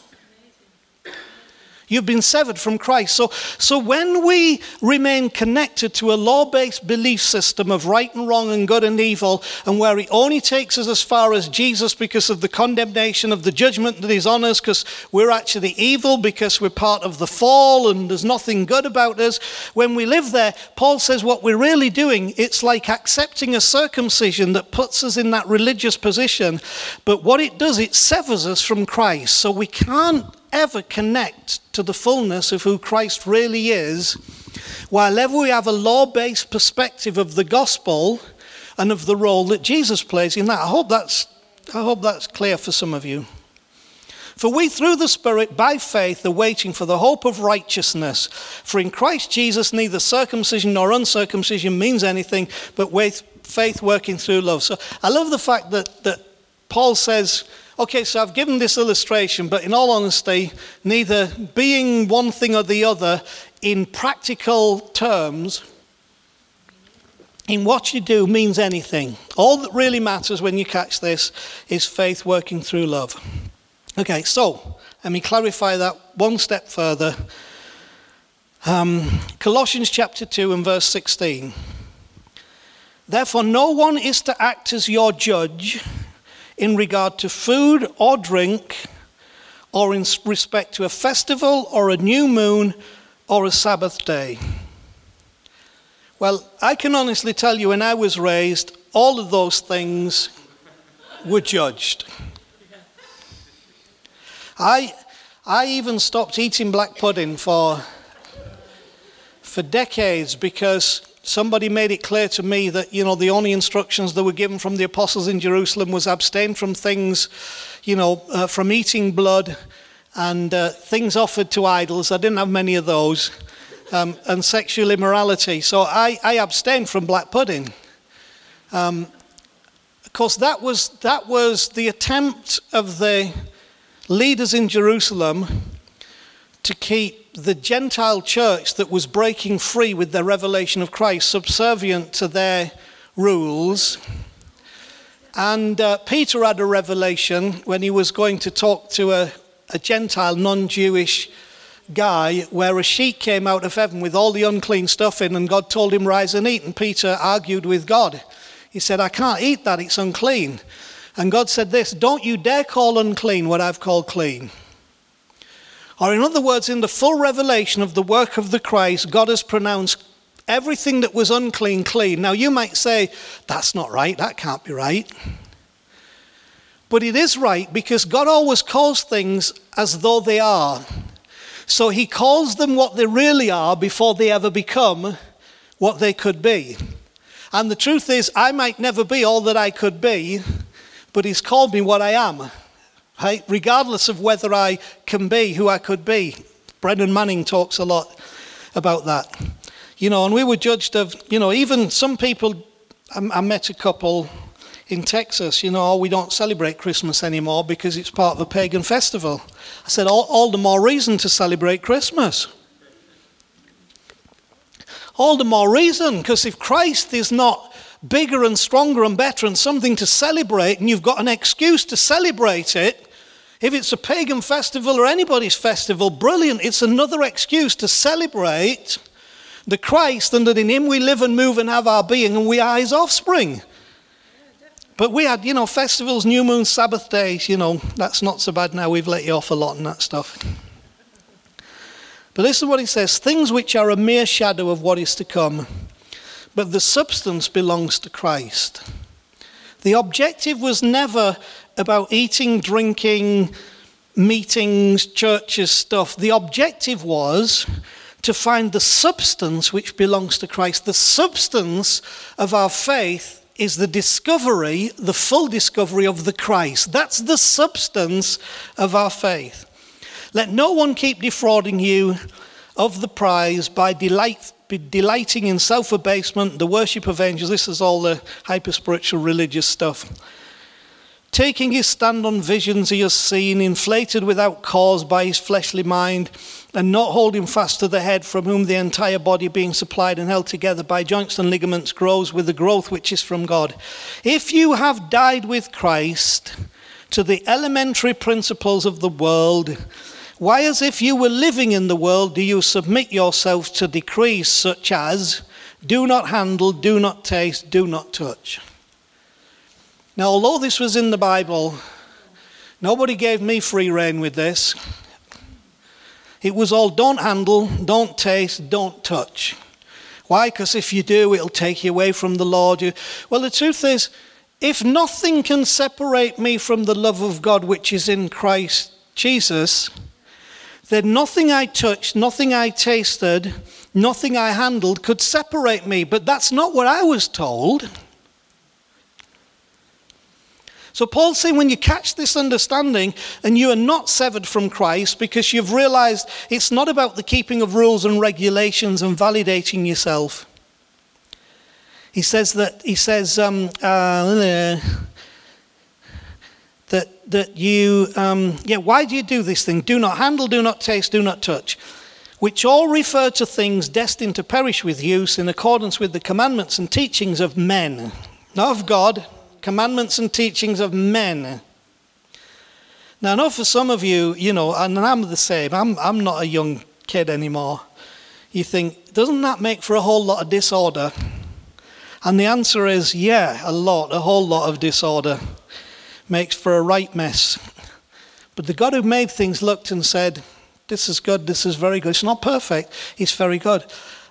You've been severed from Christ. So, so when we remain connected to a law based belief system of right and wrong and good and evil, and where it only takes us as far as Jesus because of the condemnation of the judgment that is on us, because we're actually evil, because we're part of the fall and there's nothing good about us, when we live there, Paul says what we're really doing, it's like accepting a circumcision that puts us in that religious position. But what it does, it severs us from Christ. So we can't ever connect to the fullness of who Christ really is, while ever we have a law based perspective of the gospel and of the role that Jesus plays in that. I hope that's, I hope that's clear for some of you. For we, through the Spirit, by faith, are waiting for the hope of righteousness. For in Christ Jesus, neither circumcision nor uncircumcision means anything, but faith working through love. So I love the fact that, that Paul says, Okay, so I've given this illustration, but in all honesty, neither being one thing or the other in practical terms, in what you do, means anything. All that really matters when you catch this is faith working through love. Okay, so let me clarify that one step further. Um, Colossians chapter 2 and verse 16. Therefore, no one is to act as your judge in regard to food or drink, or in respect to a festival or a new moon or a Sabbath day. Well, I can honestly tell you, when I was raised, all of those things were judged. I, I even stopped eating black pudding for, for decades because somebody made it clear to me that, you know, the only instructions that were given from the apostles in Jerusalem was abstain from things, you know, uh, from eating blood and uh, things offered to idols. I didn't have many of those. Um, and sexual immorality. So I, I abstained from black pudding. Um, of course, that was, that was the attempt of the leaders in Jerusalem to keep the Gentile church that was breaking free with their revelation of Christ, subservient to their rules. And uh, Peter had a revelation when he was going to talk to a, a Gentile, non Jewish guy, where a sheet came out of heaven with all the unclean stuff in, and God told him, Rise and eat. And Peter argued with God. He said, I can't eat that, it's unclean. And God said this Don't you dare call unclean what I've called clean. Or, in other words, in the full revelation of the work of the Christ, God has pronounced everything that was unclean clean. Now, you might say, that's not right, that can't be right. But it is right because God always calls things as though they are. So he calls them what they really are before they ever become what they could be. And the truth is, I might never be all that I could be, but He's called me what I am, right? regardless of whether I can be who I could be. Brennan Manning talks a lot about that. You know, and we were judged of, you know, even some people, I, I met a couple in Texas, you know, oh, we don't celebrate Christmas anymore because it's part of a pagan festival. I said, all, all the more reason to celebrate Christmas. All the more reason, because if Christ is not bigger and stronger and better and something to celebrate, and you've got an excuse to celebrate it, if it's a pagan festival or anybody's festival, brilliant. It's another excuse to celebrate the Christ and that in Him we live and move and have our being and we are His offspring. But we had, you know, festivals, new moon, Sabbath days, you know, that's not so bad now. We've let you off a lot and that stuff. But this is what he says things which are a mere shadow of what is to come, but the substance belongs to Christ. The objective was never about eating, drinking, meetings, churches, stuff. The objective was to find the substance which belongs to Christ. The substance of our faith is the discovery, the full discovery of the Christ. That's the substance of our faith. Let no one keep defrauding you of the prize by delight, delighting in self abasement, the worship of angels. This is all the hyper spiritual religious stuff taking his stand on visions he has seen, inflated without cause by his fleshly mind, and not holding fast to the head, from whom the entire body, being supplied and held together by joints and ligaments, grows with the growth which is from God. If you have died with Christ to the elementary principles of the world, why, as if you were living in the world, do you submit yourselves to decrees such as do not handle, do not taste, do not touch? Now, although this was in the Bible, nobody gave me free rein with this. It was all don't handle, don't taste, don't touch. Why? Because if you do, it'll take you away from the Lord. Well, the truth is, if nothing can separate me from the love of God which is in Christ Jesus, then nothing I touched, nothing I tasted, nothing I handled could separate me. But that's not what I was told. So Paul's saying when you catch this understanding and you are not severed from Christ because you've realized it's not about the keeping of rules and regulations and validating yourself. He says that he says um, uh, that that you um, yeah why do you do this thing? Do not handle, do not taste, do not touch which all refer to things destined to perish with use in accordance with the commandments and teachings of men, not of God, commandments and teachings of men. Now, I know for some of you, you know, and I'm the same, I'm, I'm not a young kid anymore. You think, doesn't that make for a whole lot of disorder? And the answer is, yeah, a lot, a whole lot of disorder makes for a right mess. But the God who made things looked and said, This is good, this is very good. It's not perfect, it's very good.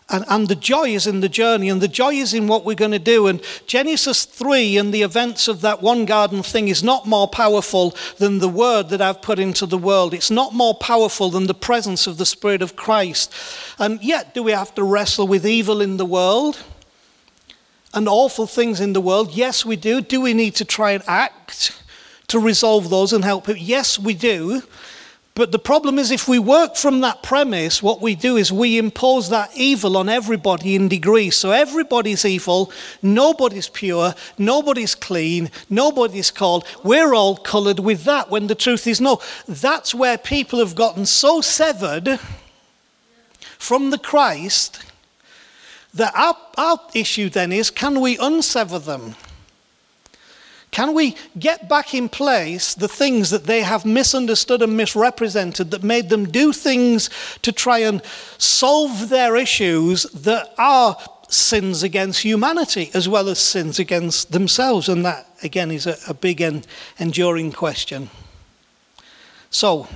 And, and the joy is in the journey, and the joy is in what we're going to do. And Genesis 3 and the events of that one garden thing is not more powerful than the word that I've put into the world. It's not more powerful than the presence of the Spirit of Christ. And yet, do we have to wrestle with evil in the world? And awful things in the world? Yes, we do. Do we need to try and act to resolve those and help it? Yes, we do. But the problem is, if we work from that premise, what we do is we impose that evil on everybody in degrees. So everybody's evil, nobody's pure, nobody's clean, nobody's called. We're all colored with that when the truth is no. That's where people have gotten so severed from the Christ that our, our issue then is can we unsever them? Can we get back in place the things that they have misunderstood and misrepresented that made them do things to try and solve their issues that are sins against humanity as well as sins against themselves? And that, again, is a, a big and enduring question. So,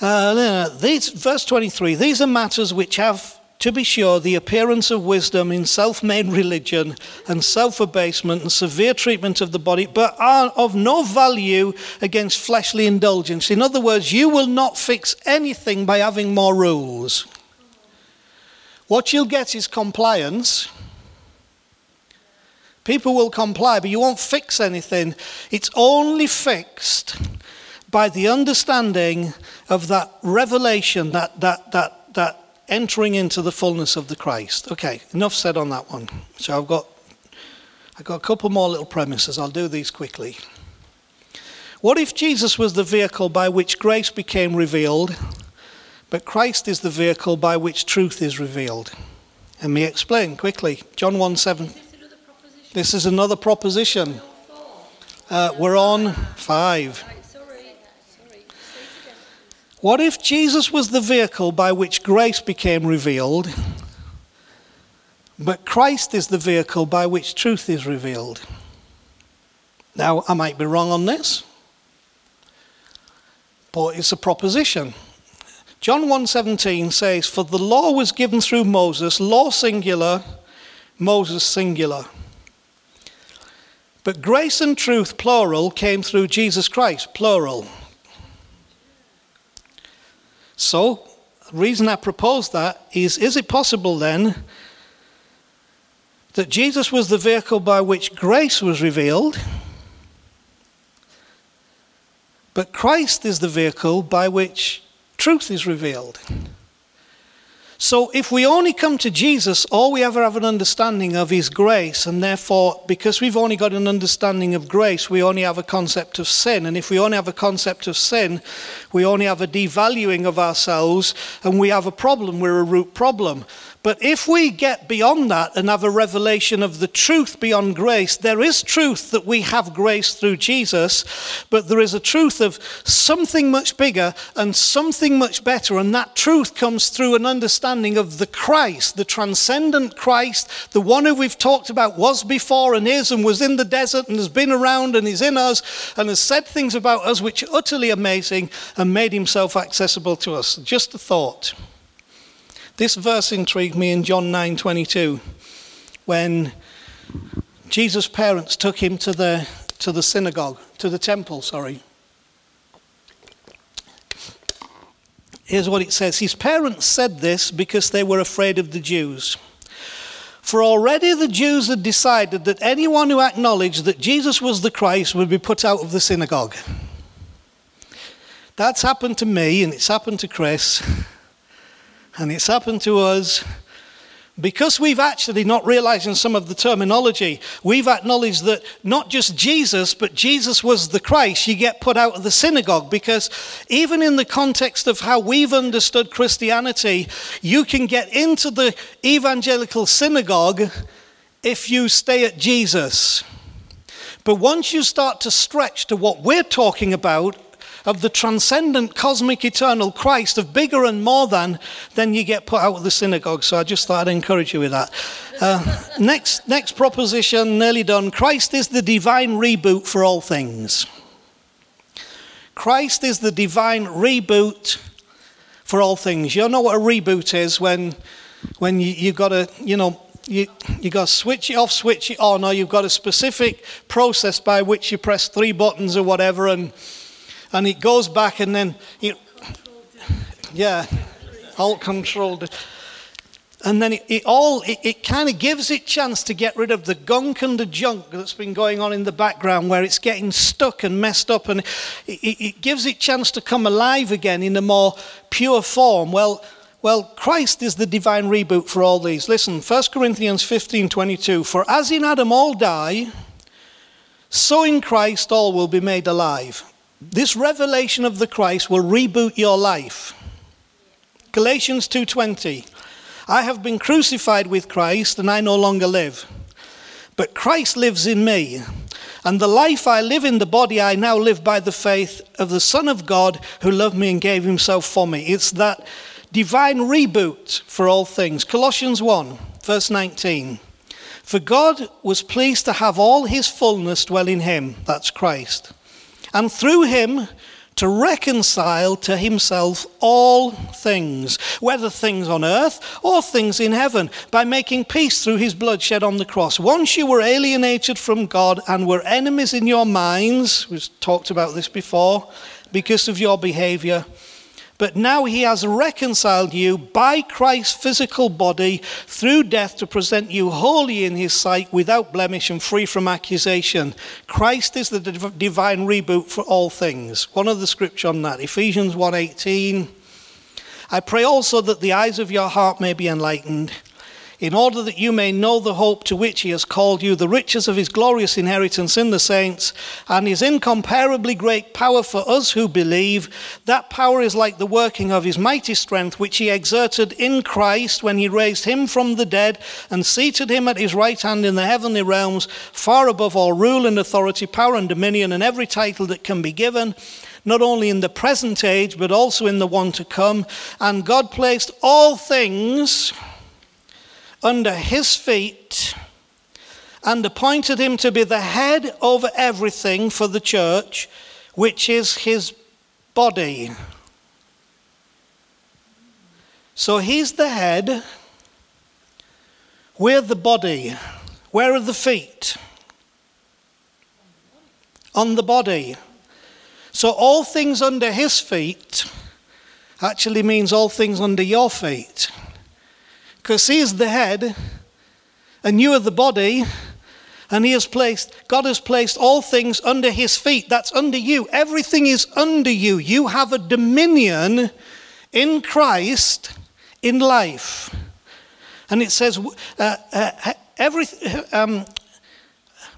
uh, these, verse 23 these are matters which have to be sure, the appearance of wisdom in self made religion and self abasement and severe treatment of the body, but are of no value against fleshly indulgence. In other words, you will not fix anything by having more rules. What you'll get is compliance, People will comply, but you won't fix anything. It's only fixed by the understanding of that revelation, that, that, that, that entering into the fullness of the Christ. Okay, enough said on that one. So I've got, I've got a couple more little premises. I'll do these quickly. What if Jesus was the vehicle by which grace became revealed, but Christ is the vehicle by which truth is revealed? Let me explain quickly. John 1 7. This is another proposition. Uh, we're on five. What if Jesus was the vehicle by which grace became revealed, but Christ is the vehicle by which truth is revealed? Now, I might be wrong on this but it's a proposition. John 1:17 says, "For the law was given through Moses, law singular, Moses singular. But grace and truth plural came through Jesus Christ, plural." So, the reason I propose that is is it possible then that Jesus was the vehicle by which grace was revealed? But Christ is the vehicle by which truth is revealed. So if we only come to Jesus, all we ever have an understanding of is grace, and therefore, because we've only got an understanding of grace, we only have a concept of sin. And if we only have a concept of sin, we only have a devaluing of ourselves, and we have a problem. We're a root problem. But if we get beyond that and have a revelation of the truth beyond grace, there is truth that we have grace through Jesus, but there is a truth of something much bigger and something much better. And that truth comes through an understanding of the Christ, the transcendent Christ, the one who we've talked about was before and is and was in the desert and has been around and is in us and has said things about us which are utterly amazing and made himself accessible to us. Just a thought. This verse intrigued me in John 9:22 when Jesus' parents took him to the to the synagogue, to the temple, sorry. Here's what it says. His parents said this because they were afraid of the Jews. For already the Jews had decided that anyone who acknowledged that Jesus was the Christ would be put out of the synagogue. That's happened to me and it's happened to Chris. And it's happened to us because we've actually not realizing some of the terminology, we've acknowledged that not just Jesus, but Jesus was the Christ. You get put out of the synagogue because even in the context of how we've understood Christianity, you can get into the evangelical synagogue if you stay at Jesus. But once you start to stretch to what we're talking about, of the transcendent, cosmic, eternal Christ, of bigger and more than, then you get put out of the synagogue. So I just thought I'd encourage you with that. Uh, next, next proposition, nearly done. Christ is the divine reboot for all things. Christ is the divine reboot for all things. You know what a reboot is when, when you, you've got to, you know, you, you got to switch it off, switch it on, or you've got a specific process by which you press three buttons or whatever, and and it goes back and then it, yeah, alt controlled. And then it, it all, it, it kind of gives it chance to get rid of the gunk and the junk that's been going on in the background where it's getting stuck and messed up. And it, it gives it chance to come alive again in a more pure form. Well, well, Christ is the divine reboot for all these. Listen, 1 Corinthians 15 22. For as in Adam all die, so in Christ all will be made alive. This revelation of the Christ will reboot your life. Galatians 2:20 I have been crucified with Christ and I no longer live but Christ lives in me. And the life I live in the body I now live by the faith of the son of God who loved me and gave himself for me. It's that divine reboot for all things. Colossians 1 verse 19 For God was pleased to have all his fullness dwell in him. That's Christ and through him to reconcile to himself all things, whether things on earth or things in heaven, by making peace through his blood shed on the cross. Once you were alienated from God and were enemies in your minds, we've talked about this before, because of your behavior. But now he has reconciled you by Christ's physical body through death to present you holy in his sight, without blemish and free from accusation. Christ is the divine reboot for all things. One of the scripture on that, Ephesians 1:18. I pray also that the eyes of your heart may be enlightened in order that you may know the hope to which he has called you, the riches of his glorious inheritance in the saints, and his incomparably great power for us who believe. That power is like the working of his mighty strength, which he exerted in Christ when he raised him from the dead and seated him at his right hand in the heavenly realms, far above all rule and authority, power and dominion, and every title that can be given not only in the present age, but also in the one to come. And God placed all things under his feet and appointed him to be the head over everything for the church, which is his body. So he's the head, we're the body. Where are the feet? On the body. So all things under his feet actually means all things under your feet because he is the head and you are the body and he has placed god has placed all things under his feet. That's under you. Everything is under you. You have a dominion in christ in life. And it says uh, uh, every um,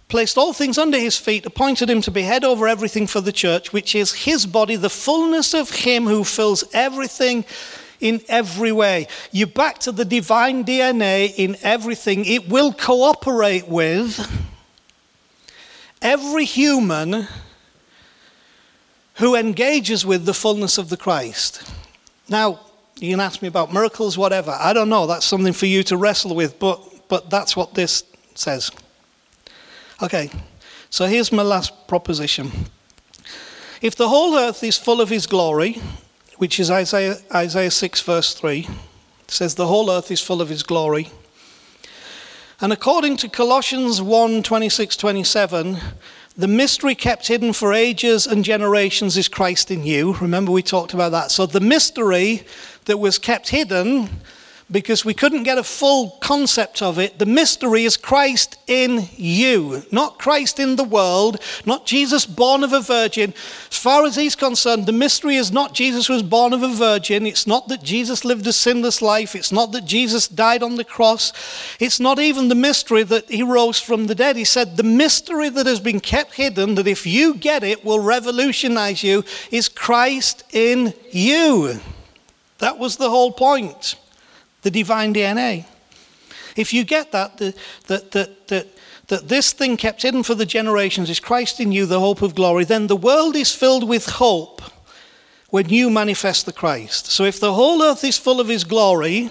placed all things under his feet appointed him to be head over everything for the church which is his body the fullness of him who fills everything in every way. You're back to the divine DNA in everything. It will cooperate with every human who engages with the fullness of the Christ. Now, you can ask me about miracles, whatever. I don't know. That's something for you to wrestle with, but, but that's what this says. Okay, so here's my last proposition. If the whole earth is full of his glory, which is Isaiah, Isaiah 6, verse 3. It says, The whole earth is full of his glory. And according to Colossians 1 26 27, the mystery kept hidden for ages and generations is Christ in you. Remember, we talked about that. So the mystery that was kept hidden because we couldn't get a full concept of it. The mystery is Christ in you, not Christ in the world, not Jesus born of a virgin. As far as he's concerned, the mystery is not Jesus was born of a virgin. It's not that Jesus lived a sinless life. It's not that Jesus died on the cross. It's not even the mystery that he rose from the dead. He said, The mystery that has been kept hidden, that if you get it, will revolutionize you, is Christ in you. That was the whole point the divine DNA. If you get that, that, that, that, that this thing kept hidden for the generations is Christ in you, the hope of glory, then the world is filled with hope when you manifest the Christ. So if the whole earth is full of his glory,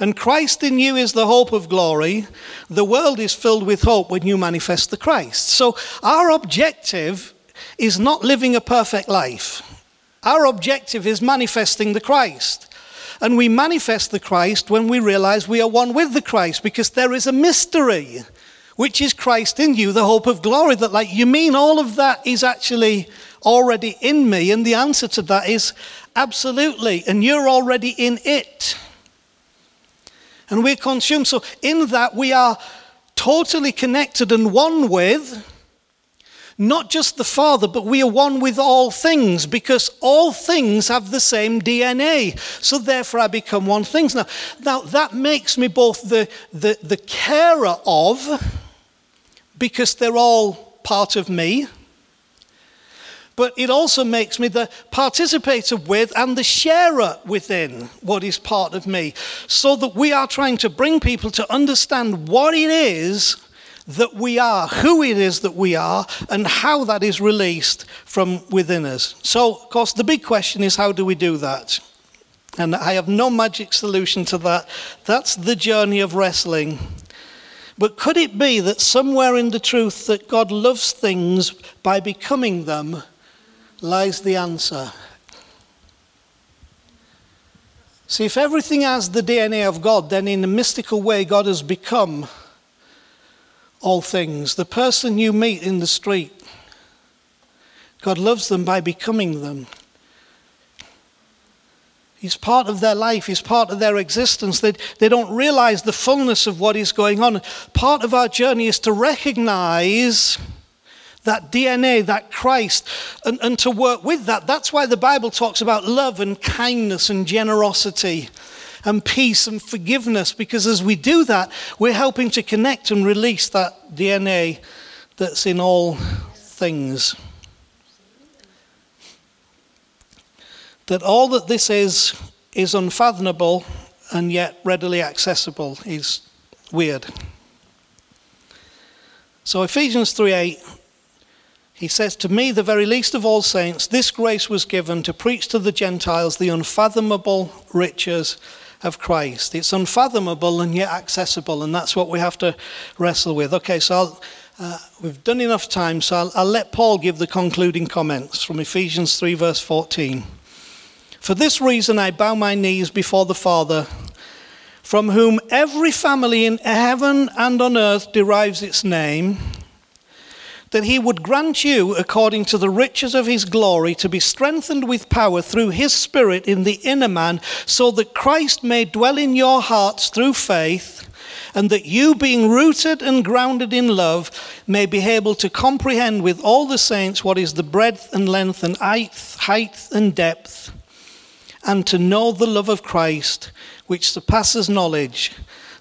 and Christ in you is the hope of glory, the world is filled with hope when you manifest the Christ. So our objective is not living a perfect life. Our objective is manifesting the Christ. And we manifest the Christ when we realize we are one with the Christ because there is a mystery, which is Christ in you, the hope of glory. That, like, you mean all of that is actually already in me? And the answer to that is absolutely. And you're already in it. And we're consumed. So, in that, we are totally connected and one with not just the Father, but we are one with all things because all things have the same DNA. So therefore, I become one thing. Now, now that makes me both the, the, the carer of, because they're all part of me, but it also makes me the participator with and the sharer within what is part of me, so that we are trying to bring people to understand what it is that we are, who it is that we are, and how that is released from within us. So, of course, the big question is how do we do that? And I have no magic solution to that. That's the journey of wrestling. But could it be that somewhere in the truth that God loves things by becoming them lies the answer? See, if everything has the DNA of God, then in a mystical way, God has become all things. The person you meet in the street, God loves them by becoming them. He's part of their life. He's part of their existence. They, they don't realize the fullness of what is going on. Part of our journey is to recognize that DNA, that Christ, and, and to work with that. That's why the Bible talks about love and kindness and generosity and peace and forgiveness, because as we do that, we're helping to connect and release that DNA that's in all things. That all that this is is unfathomable and yet readily accessible is weird. So Ephesians 3:8 he says, To me, the very least of all saints, this grace was given to preach to the Gentiles the unfathomable riches of Christ. It's unfathomable and yet accessible, and that's what we have to wrestle with. Okay, so uh, we've done enough time, so I'll, I'll let Paul give the concluding comments from Ephesians 3, verse 14. For this reason, I bow my knees before the Father, from whom every family in heaven and on earth derives its name that he would grant you, according to the riches of his glory, to be strengthened with power through his Spirit in the inner man, so that Christ may dwell in your hearts through faith, and that you, being rooted and grounded in love, may be able to comprehend with all the saints what is the breadth and length and height and depth, and to know the love of Christ, which surpasses knowledge,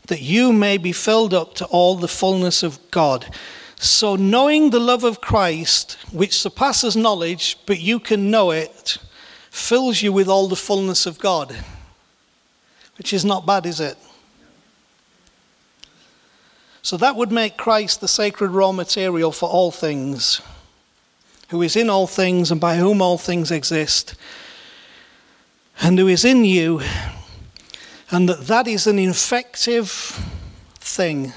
that you may be filled up to all the fullness of God. So, knowing the love of Christ, which surpasses knowledge, but you can know it, fills you with all the fullness of God, which is not bad, is it? So, that would make Christ the sacred raw material for all things, who is in all things and by whom all things exist, and who is in you, and that that is an infective thing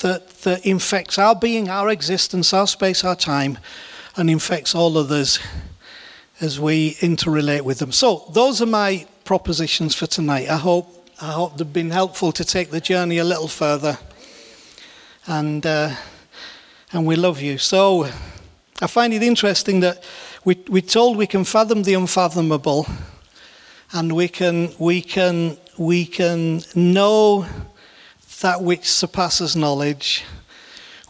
that, that infects our being, our existence, our space, our time, and infects all others as we interrelate with them. So, those are my propositions for tonight. I hope, I hope they've been helpful to take the journey a little further. And, uh, and we love you. So, I find it interesting that we, we're told we can fathom the unfathomable, and we can, we can, we can know that which surpasses knowledge,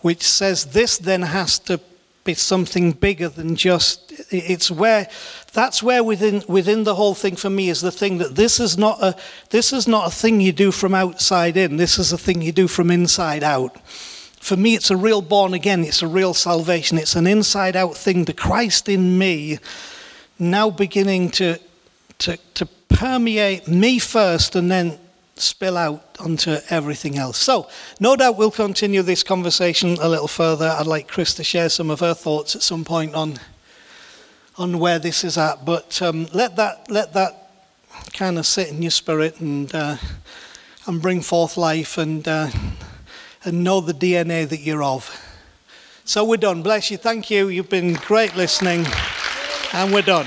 which says this then has to be something bigger than just it's where that's where within within the whole thing for me is the thing that this is not a this is not a thing you do from outside in. This is a thing you do from inside out. For me it's a real born again. It's a real salvation. It's an inside out thing. The christ in me now beginning to to to permeate me first and then spill out onto everything else. So, no doubt we'll continue this conversation a little further. I'd like Chris to share some of her thoughts at some point on on where this is at. But um, let that let that kind of sit in your spirit and uh, and bring forth life and uh, and know the DNA that you're of. So we're done. Bless you. Thank you. You've been great listening, and we're done.